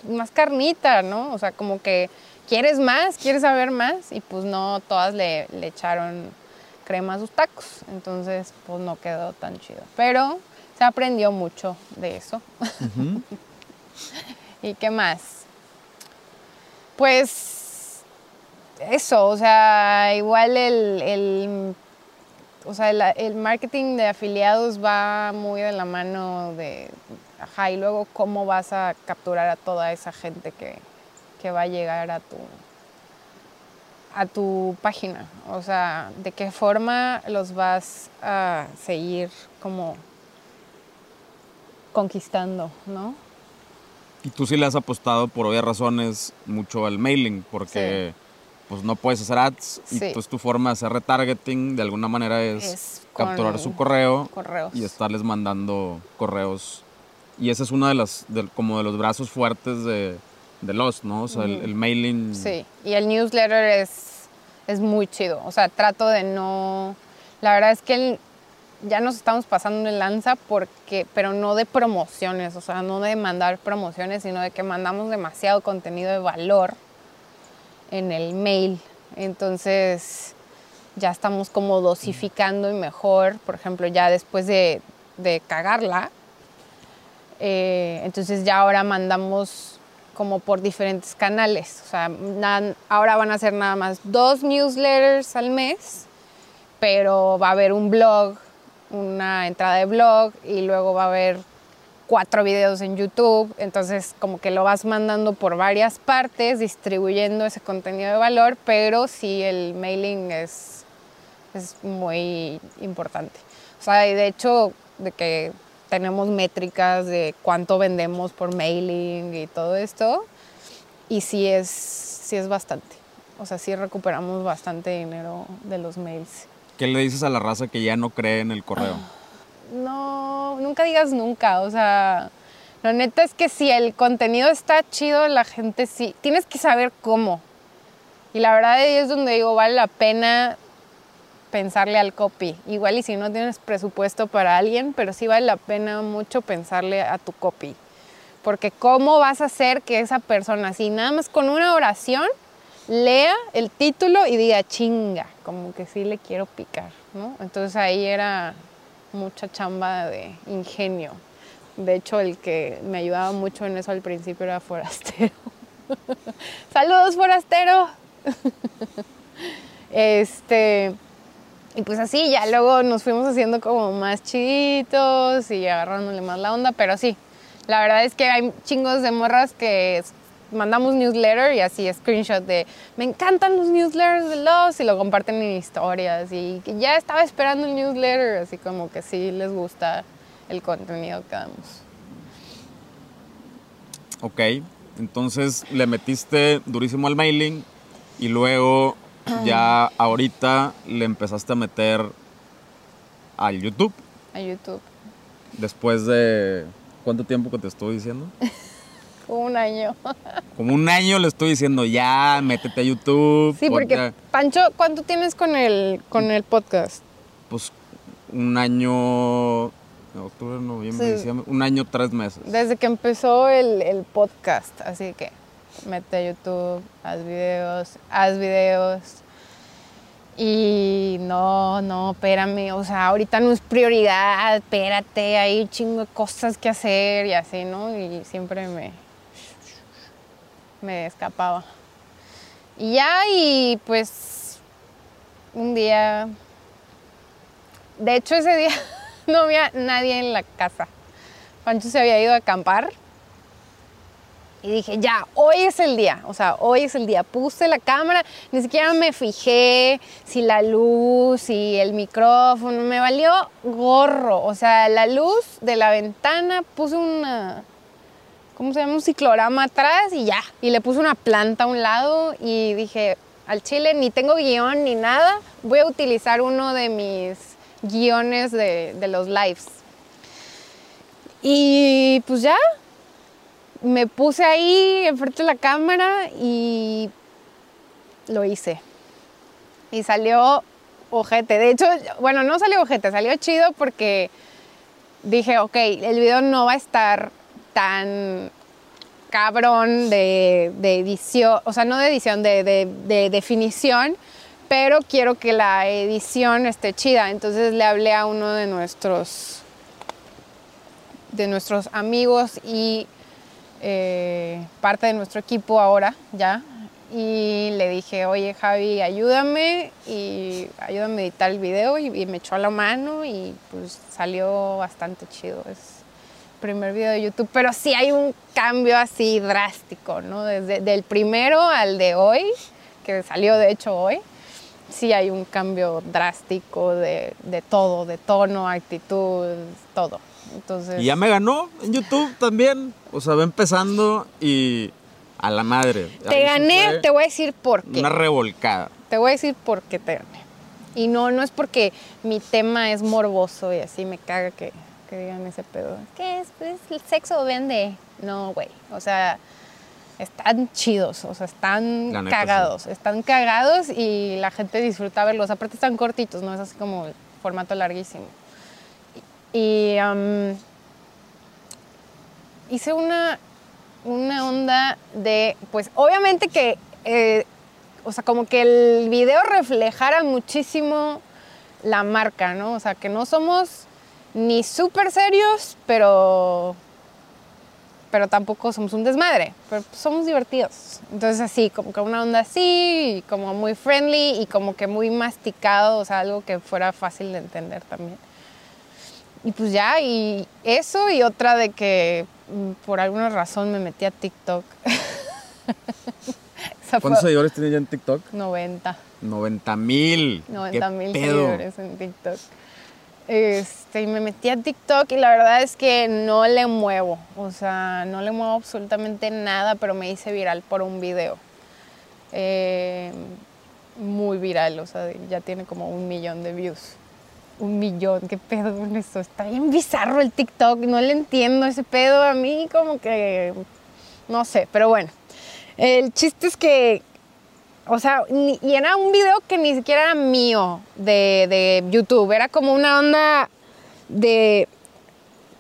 más carnita, ¿no? O sea, como que quieres más, quieres saber más, y pues no todas le, le echaron crema a sus tacos, entonces pues no quedó tan chido. Pero se aprendió mucho de eso. ¿Y qué más? Pues eso, o sea, igual el, el- o sea, el, el marketing de afiliados va muy de la mano de, ajá, y luego cómo vas a capturar a toda esa gente que, que va a llegar a tu, a tu página, o sea, de qué forma los vas a seguir como conquistando, ¿no? Y tú sí le has apostado por obvias razones mucho al mailing, porque pues no puedes hacer ads y Sí. pues tu forma de hacer retargeting de alguna manera es, capturar su correo correos. y estarles mandando correos. Y ese es uno de las, como de los brazos fuertes de, de Lost, ¿no? O sea, el, el mailing. Sí, y el newsletter es, es muy chido. O sea, trato de no... La verdad es que el- ya nos estamos pasando en lanza porque, pero no de promociones, o sea, no de mandar promociones, sino de que mandamos demasiado contenido de valor en el mail. Entonces, ya estamos como dosificando y mejor, por ejemplo, ya después de, de cagarla, eh, entonces ya ahora mandamos como por diferentes canales. O sea, ahora van a ser nada más dos newsletters al mes, pero va a haber un blog, una entrada de blog y luego va a haber cuatro videos en YouTube, entonces como que lo vas mandando por varias partes, distribuyendo ese contenido de valor, pero sí el mailing es, es muy importante. O sea, y de hecho, de que tenemos métricas de cuánto vendemos por mailing y todo esto, y sí es, sí es bastante. O sea, sí recuperamos bastante dinero de los mails. ¿Qué le dices a la raza que ya no cree en el correo? No, nunca digas nunca. O sea, lo neta es que si el contenido está chido, la gente sí. Tienes que saber cómo. Y la verdad es donde digo, vale la pena pensarle al copy. Igual y si no tienes presupuesto para alguien, pero sí vale la pena mucho pensarle a tu copy. Porque cómo vas a hacer que esa persona, así nada más con una oración, lea el título y diga chinga, como que sí le quiero picar, ¿no? Entonces ahí era mucha chamba de ingenio. De hecho, el que me ayudaba mucho en eso al principio era Forastero. Saludos, Forastero. este, y pues así, ya luego nos fuimos haciendo como más chiditos y agarrándole más la onda, pero sí, la verdad es que hay chingos de morras que mandamos newsletter y así screenshot de me encantan los newsletters de los y lo comparten en historias y que ya estaba esperando el newsletter, así como que sí les gusta el contenido que damos. Ok, entonces le metiste durísimo al mailing y luego ya ahorita le empezaste a meter al YouTube. A YouTube. Después de cuánto tiempo que te estoy diciendo? un año. Como un año le estoy diciendo, ya, métete a YouTube. Sí, porque Pancho, ¿cuánto tienes con el, con el podcast? Pues un año, octubre, noviembre, diciembre, un año, tres meses. Desde que empezó el, el podcast, así que mete a YouTube, haz videos, haz videos. Y no, no, espérame, o sea, ahorita no es prioridad, espérate, hay un chingo de cosas que hacer y así, ¿no? Y siempre me, me escapaba. Y ya, y pues un día, de hecho ese día no había nadie en la casa. Pancho se había ido a acampar y dije, ya, hoy es el día, o sea, hoy es el día. Puse la cámara, ni siquiera me fijé si la luz, si el micrófono, me valió gorro. O sea, la luz de la ventana, puse una, ¿cómo se llama? Un ciclorama atrás y ya. Y le puse una planta a un lado y dije, al chile ni tengo guion ni nada, voy a utilizar uno de mis guiones de, de los lives. Y pues ya, me puse ahí enfrente de la cámara y lo hice. Y salió ojete. De hecho, bueno, no salió ojete, salió chido porque dije, ok, el video no va a estar tan cabrón de, edición, o sea, no de edición, de, de, definición, pero quiero que la edición esté chida. Entonces le hablé a uno de nuestros, de nuestros amigos y eh, parte de nuestro equipo ahora ya. Y le dije, oye Javi, ayúdame y ayúdame a editar el video y, me echó la mano y pues salió bastante chido. Primer video de YouTube, pero sí hay un cambio así drástico, ¿no? Desde del primero al de hoy, que salió de hecho hoy, sí hay un cambio drástico de, de todo, de tono, actitud, todo. Entonces... Y ya me ganó en YouTube también. O sea, va empezando y a la madre. Te gané, te voy a decir por qué. Una revolcada. Te voy a decir por qué te gané. Y no, no es porque mi tema es morboso y así me caga que, que digan ese pedo. ¿Qué es? Pues el sexo vende. No, güey. O sea, están chidos, o sea, están cagados. Están cagados y la gente disfruta verlos. Aparte están cortitos, no es así como el formato larguísimo. Y hice una, una onda de, pues obviamente que, eh, o sea, como que el video reflejara muchísimo la marca, ¿no? O sea, que no somos ni súper serios, pero, pero tampoco somos un desmadre, pero somos divertidos. Entonces así, como que una onda así, como muy friendly y como que muy masticado, o sea, algo que fuera fácil de entender también. y pues ya, y eso y otra de que mm, por alguna razón me metí a TikTok. ¿Cuántos seguidores tienes ya en TikTok? 90. 90 mil. 90 mil seguidores en TikTok. Este, y me metí a TikTok y la verdad es que no le muevo, o sea, no le muevo absolutamente nada, pero me hice viral por un video. Eh, muy viral, o sea, ya tiene como un millón de views. Un millón, qué pedo con eso. Está bien bizarro el TikTok, no le entiendo ese pedo a mí, como que, no sé, pero bueno. El chiste es que o sea, ni- y era un video que ni siquiera era mío de, de YouTube. Era como una onda de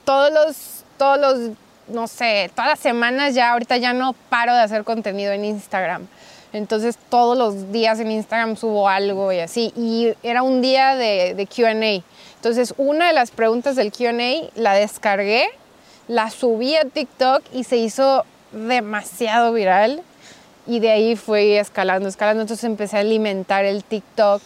todos los, todos los, no sé, todas las semanas ya, ahorita ya no paro de hacer contenido en Instagram. Entonces todos los días en Instagram subo algo y así. Y era un día de, de QA. Entonces una de las preguntas del QA la descargué, la subí a TikTok y se hizo demasiado viral. Y de ahí fui escalando, escalando. Entonces empecé a alimentar el TikTok.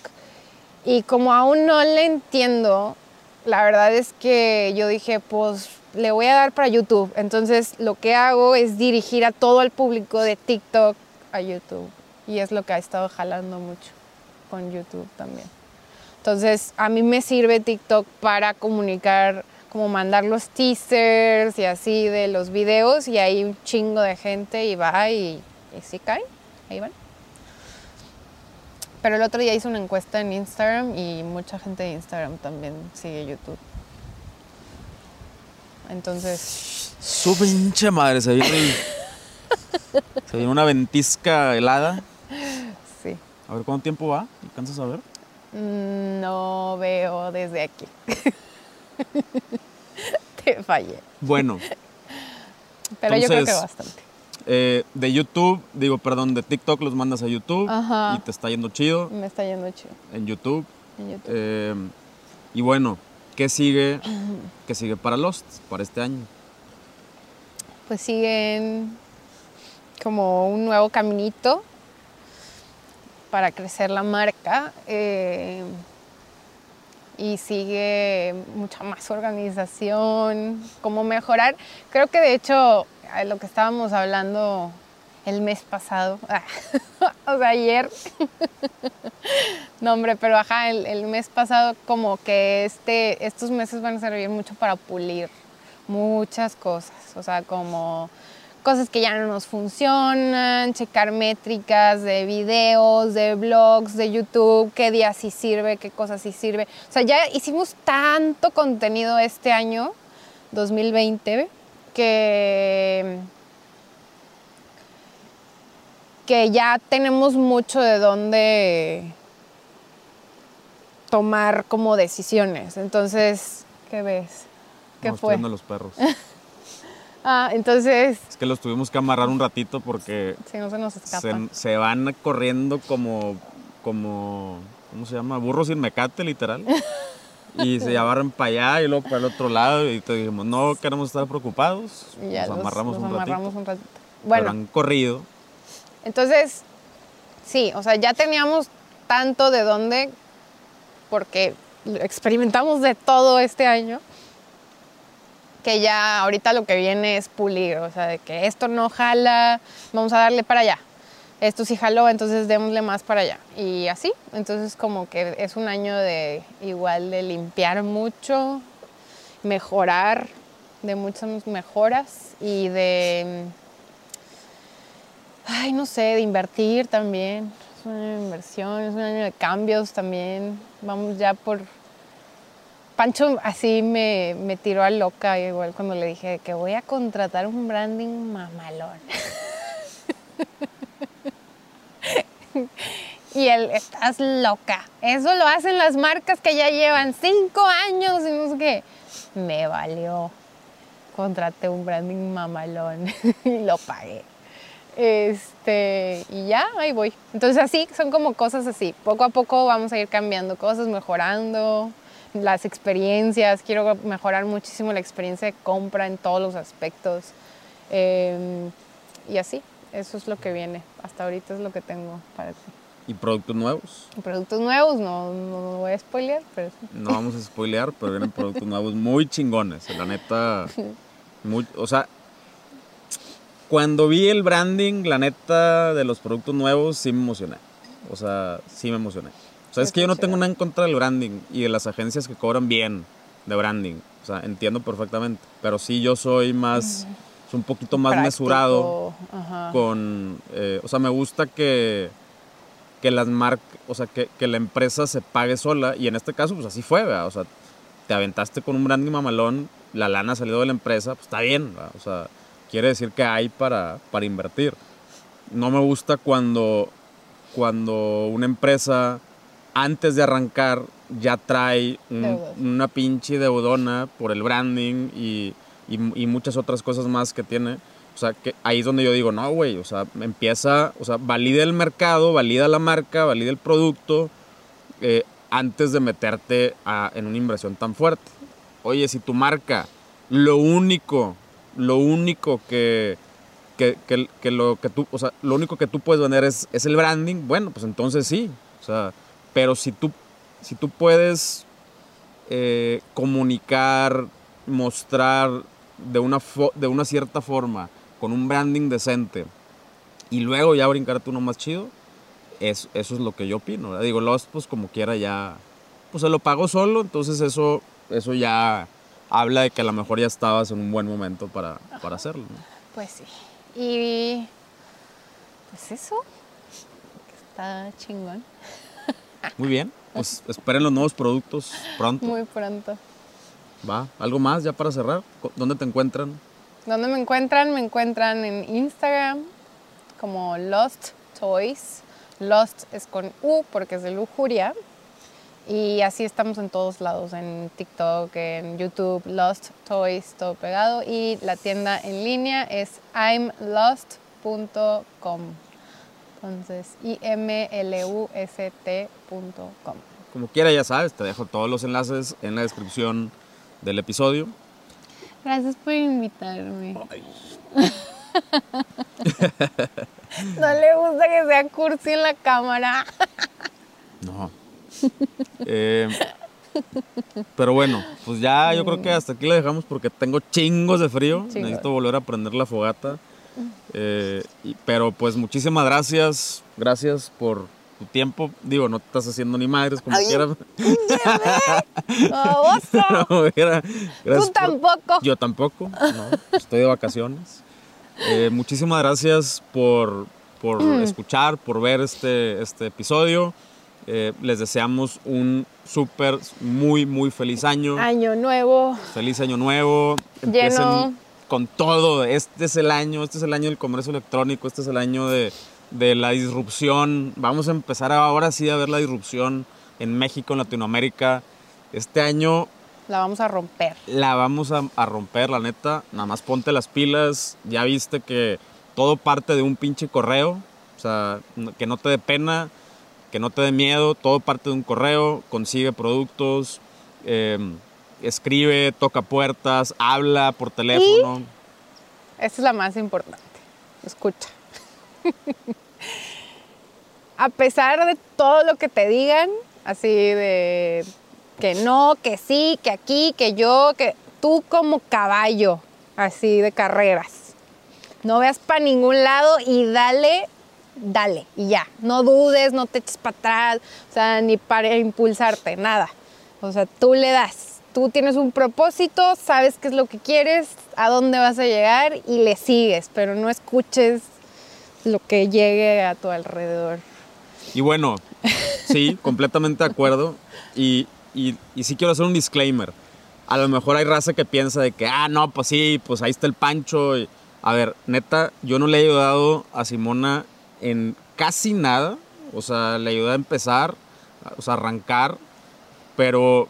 Y como aún no le entiendo, la verdad es que yo dije, pues le voy a dar para YouTube. Entonces lo que hago es dirigir a todo el público de TikTok a YouTube. Y es lo que ha estado jalando mucho con YouTube también. Entonces a mí me sirve TikTok para comunicar, como mandar los teasers y así de los videos. Y hay un chingo de gente y va y, y sí caen. Ahí van. Pero el otro día hice una encuesta en Instagram y mucha gente de Instagram también sigue YouTube. Entonces, Su pinche madre, se viene, el- se una ventisca helada. sí. A ver cuánto tiempo va. ¿Alcanzas a ver? Mm, No veo desde aquí. Te fallé. Bueno, Pero yo creo que bastante. Eh, de YouTube, digo, perdón, de TikTok los mandas a YouTube Ajá. y te está yendo chido Me está yendo chido en YouTube. en YouTube. Eh, y bueno, ¿qué sigue? ¿Qué sigue para Lost para este año? pues siguen como un nuevo caminito para crecer la marca eh, y sigue mucha más organización, cómo mejorar. Creo que de hecho a lo que estábamos hablando el mes pasado, o sea, ayer, no hombre, pero ajá, el, mes pasado como que este, estos meses van a servir mucho para pulir muchas cosas, o sea, como cosas que ya no nos funcionan, checar métricas de videos, de blogs, de YouTube, qué día sí sirve, qué cosas sí sirve. O sea, ya hicimos tanto contenido este año, 2020, que que ya tenemos mucho de dónde tomar como decisiones. Entonces, ¿qué ves? ¿Qué No, fue? los perros. Ah, entonces, Es que los tuvimos que amarrar un ratito porque si no se nos se, escapan. se van corriendo como, como, ¿cómo se llama? Burros sin mecate, literal. Y se agarran para allá y luego para el otro lado y te dijimos, no queremos estar preocupados. Y ya nos los- amarramos los un amarramos ratito. un ratito. Pero Bueno, han corrido. entonces, sí, o sea, ya teníamos tanto de dónde, porque experimentamos de todo este año, que ya ahorita lo que viene es pulir, o sea, de que esto no jala, vamos a darle para allá. Esto sí jaló, entonces démosle más para allá. Y así, entonces como que es un año de igual de limpiar mucho, mejorar, de muchas mejoras y de Ay, no sé, de invertir también. Es un año de inversión, es un año de cambios también. Vamos ya por... Pancho así me, me tiró a loca igual cuando le dije que voy a contratar un branding mamalón. y él, estás loca. Eso lo hacen las marcas que ya llevan cinco años y no sé qué. Me valió. Contraté un branding mamalón y lo pagué. Este, y ya, ahí voy. Entonces así, son como cosas así. Poco a poco vamos a ir cambiando cosas, mejorando las experiencias. Quiero mejorar muchísimo la experiencia de compra en todos los aspectos. Eh, y así, eso es lo que viene. Hasta ahorita es lo que tengo para ti. y productos nuevos. Productos nuevos, no, no, voy a spoilear, pero. No vamos a spoilear, pero vienen productos nuevos muy chingones. La neta, muy, o sea, cuando vi el branding, la neta, de los productos nuevos, sí me emocioné. O sea, sí me emocioné. O sea, es que yo no tengo nada en contra del branding y de las agencias que cobran bien de branding. O sea, entiendo perfectamente. Pero sí yo soy más, un poquito más Práctico, mesurado ajá. con, eh, o sea, me gusta que, que las marcas, o sea, que, que la empresa se pague sola y en este caso, pues así fue, ¿verdad? O sea, te aventaste con un branding mamalón, la lana salió de la empresa, pues está bien, ¿verdad? O sea, quiere decir que hay para, para invertir. No me gusta cuando, cuando una empresa, antes de arrancar, ya trae un- una pinche deudona por el branding y, y- muchas otras cosas más que tiene. O sea, que ahí es donde yo digo, no, güey, o sea, empieza, o sea, valida el mercado, valida la marca, valida el producto, eh, antes de meterte en una inversión tan fuerte. Oye, si tu marca, lo único, lo único que, que, que- que lo que tú, o sea, lo único que tú puedes vender es, es el branding, bueno, pues entonces sí. O sea, pero si tú, si tú puedes eh, comunicar, mostrar de una, fo- de una cierta forma, con un branding decente, y luego ya brincarte uno más chido, es, eso es lo que yo opino. ¿verdad? Digo, Lost, pues como quiera ya, pues se lo pagó solo, entonces eso, eso ya habla de que a lo mejor ya estabas en un buen momento para, para hacerlo. ¿no? Pues sí. Y pues eso, está chingón. Muy bien, pues esperen los nuevos productos pronto. Muy pronto. Va, ¿algo más ya para cerrar? ¿Dónde te encuentran? ¿Dónde me encuentran? Me encuentran en Instagram como Lost Toys. Lost es con U porque es de lujuria. Y así estamos en todos lados, en TikTok, en YouTube, Lost Toys, todo pegado. Y la tienda en línea es imlost.com. Entonces, I-M-L-U-S-T.com. Como quiera, ya sabes, te dejo todos los enlaces en la descripción del episodio. Gracias por invitarme. no le gusta que sea cursi en la cámara. No. Eh, pero bueno, pues ya yo creo que hasta aquí la dejamos porque tengo chingos de frío. Chingos. Necesito volver a prender la fogata. Eh, pero pues muchísimas gracias. Gracias por tu tiempo. Digo, no te estás haciendo ni madres como Ay. quieras. Quiera. Gracias Tú por- tampoco. Yo tampoco, no, estoy de vacaciones. Eh, muchísimas gracias por, por Mm. escuchar, por ver este, este episodio. Eh, les deseamos un súper, muy, muy feliz año. Año nuevo. Feliz año nuevo. Lleno. con todo. Este es el año, este es el año del comercio electrónico, este es el año de, de la disrupción. Vamos a empezar ahora sí a ver la disrupción en México, en Latinoamérica. Este año La vamos a romper. la vamos a, a romper, la neta. Nada más ponte las pilas. Ya viste que todo parte de un pinche correo. O sea, que no te dé pena, que no te dé miedo. Todo parte de un correo. Consigue productos. eh, escribe, toca puertas, habla por teléfono. Esta es la más importante. Escucha. A pesar de todo lo que te digan, así de que no, que sí, que aquí, que yo, que tú como caballo, así de carreras. No veas para ningún lado y dale, dale, y ya. No dudes, no te eches para atrás, o sea, ni para impulsarte, nada. O sea, tú le das. Tú tienes un propósito, sabes qué es lo que quieres, a dónde vas a llegar y le sigues, pero no escuches lo que llegue a tu alrededor. Y bueno, sí, completamente de acuerdo. Y, y, y sí quiero hacer un disclaimer. A lo mejor hay raza que piensa de que, ah, no, pues sí, pues ahí está el Pancho. y- a ver, neta, yo no le he ayudado a Simona en casi nada. O sea, le ayudé a empezar, o sea, arrancar. Pero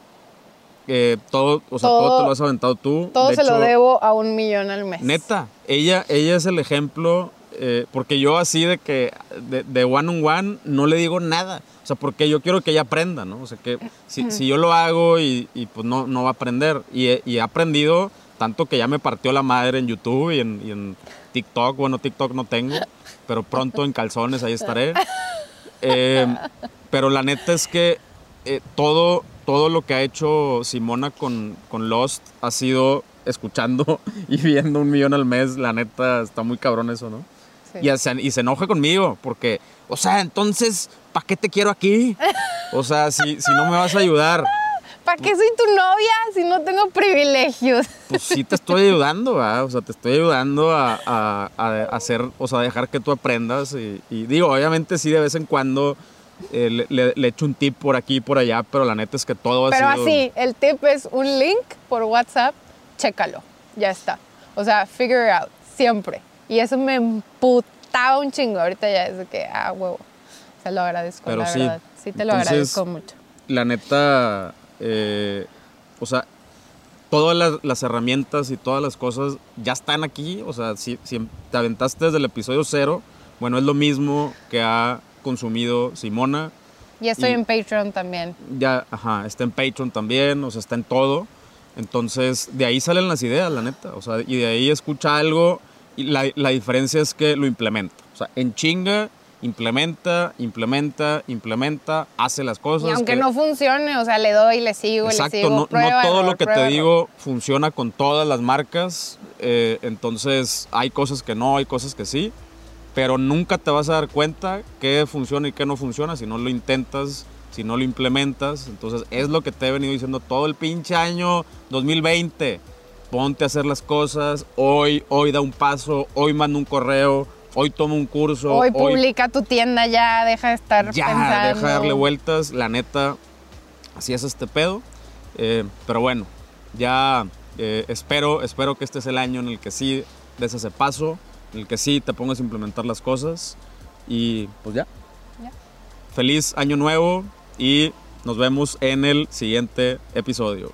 eh, todo, o sea, todo, Todo- te lo has aventado tú. Todo De se lo debo a un millón al mes. Neta, ella, ella es el ejemplo, eh, porque yo así de que de, de one on one no le digo nada. O sea, porque yo quiero que ella aprenda, ¿no? O sea, que si, si yo lo hago y, y, pues no, no va a aprender. Y, he- y he aprendido tanto que ya me partió la madre en YouTube y en, y en TikTok. Bueno, TikTok no tengo, pero pronto en calzones ahí estaré. Eh, pero la neta es que eh, todo, todo lo que ha hecho Simona con, con Lost ha sido escuchando y viendo un millón al mes. La neta está muy cabrón eso, ¿no? Sí. Y, se, y se enoja conmigo porque, o sea, entonces, ¿para qué te quiero aquí? O sea, si, si no me vas a ayudar, ¿Para qué soy tu novia si no tengo privilegios? pues sí te estoy ayudando, ¿verdad? O sea, te estoy ayudando a, a- a hacer, o sea, dejar que tú aprendas. Y, y digo, obviamente sí, de vez en cuando eh, le, le- le echo un tip por aquí y por allá, pero la neta es que todo ha Pero sido... así, el tip es un link por WhatsApp, chécalo, ya está. O sea, figure out, siempre. Y eso me emputaba un chingo. Ahorita ya es de que, ah, huevo. Se lo agradezco, Pero la sí, verdad. Sí te lo entonces- agradezco mucho. la neta, eh, o sea, todas las, las herramientas y todas las cosas ya están aquí. O sea, si, si te aventaste desde el episodio cero, bueno, es lo mismo que ha consumido Simona. Y estoy y- en Patreon también. Ya, ajá, está en Patreon también, o sea, está en todo. Entonces, de ahí salen las ideas, la neta. O sea, y de ahí escucha algo y la, la diferencia es que lo implementa. O sea, en chinga, implementa, implementa, implementa, hace las cosas. Y aunque que- no funcione, o sea, le doy, le sigo, Exacto, le sigo. no, todo lo que te digo funciona con todas las marcas. eh, entonces, hay cosas que no, hay cosas que sí. Pero nunca te vas a dar cuenta qué funciona y qué no funciona si no lo intentas, si no lo implementas. Entonces, es lo que te he venido diciendo todo el pinche año 2020. Ponte a hacer las cosas. Hoy, hoy da un paso. Hoy manda un correo. Hoy toma un curso. Hoy publica tu tienda ya, deja de estar ya, pensando. deja de darle vueltas. La neta, así es este pedo. Eh, pero bueno, ya eh, espero, espero que este es el año en el que sí des ese paso, en el que sí te pongas a implementar las cosas. Y pues ya. Ya. Feliz año nuevo y nos vemos en el siguiente episodio.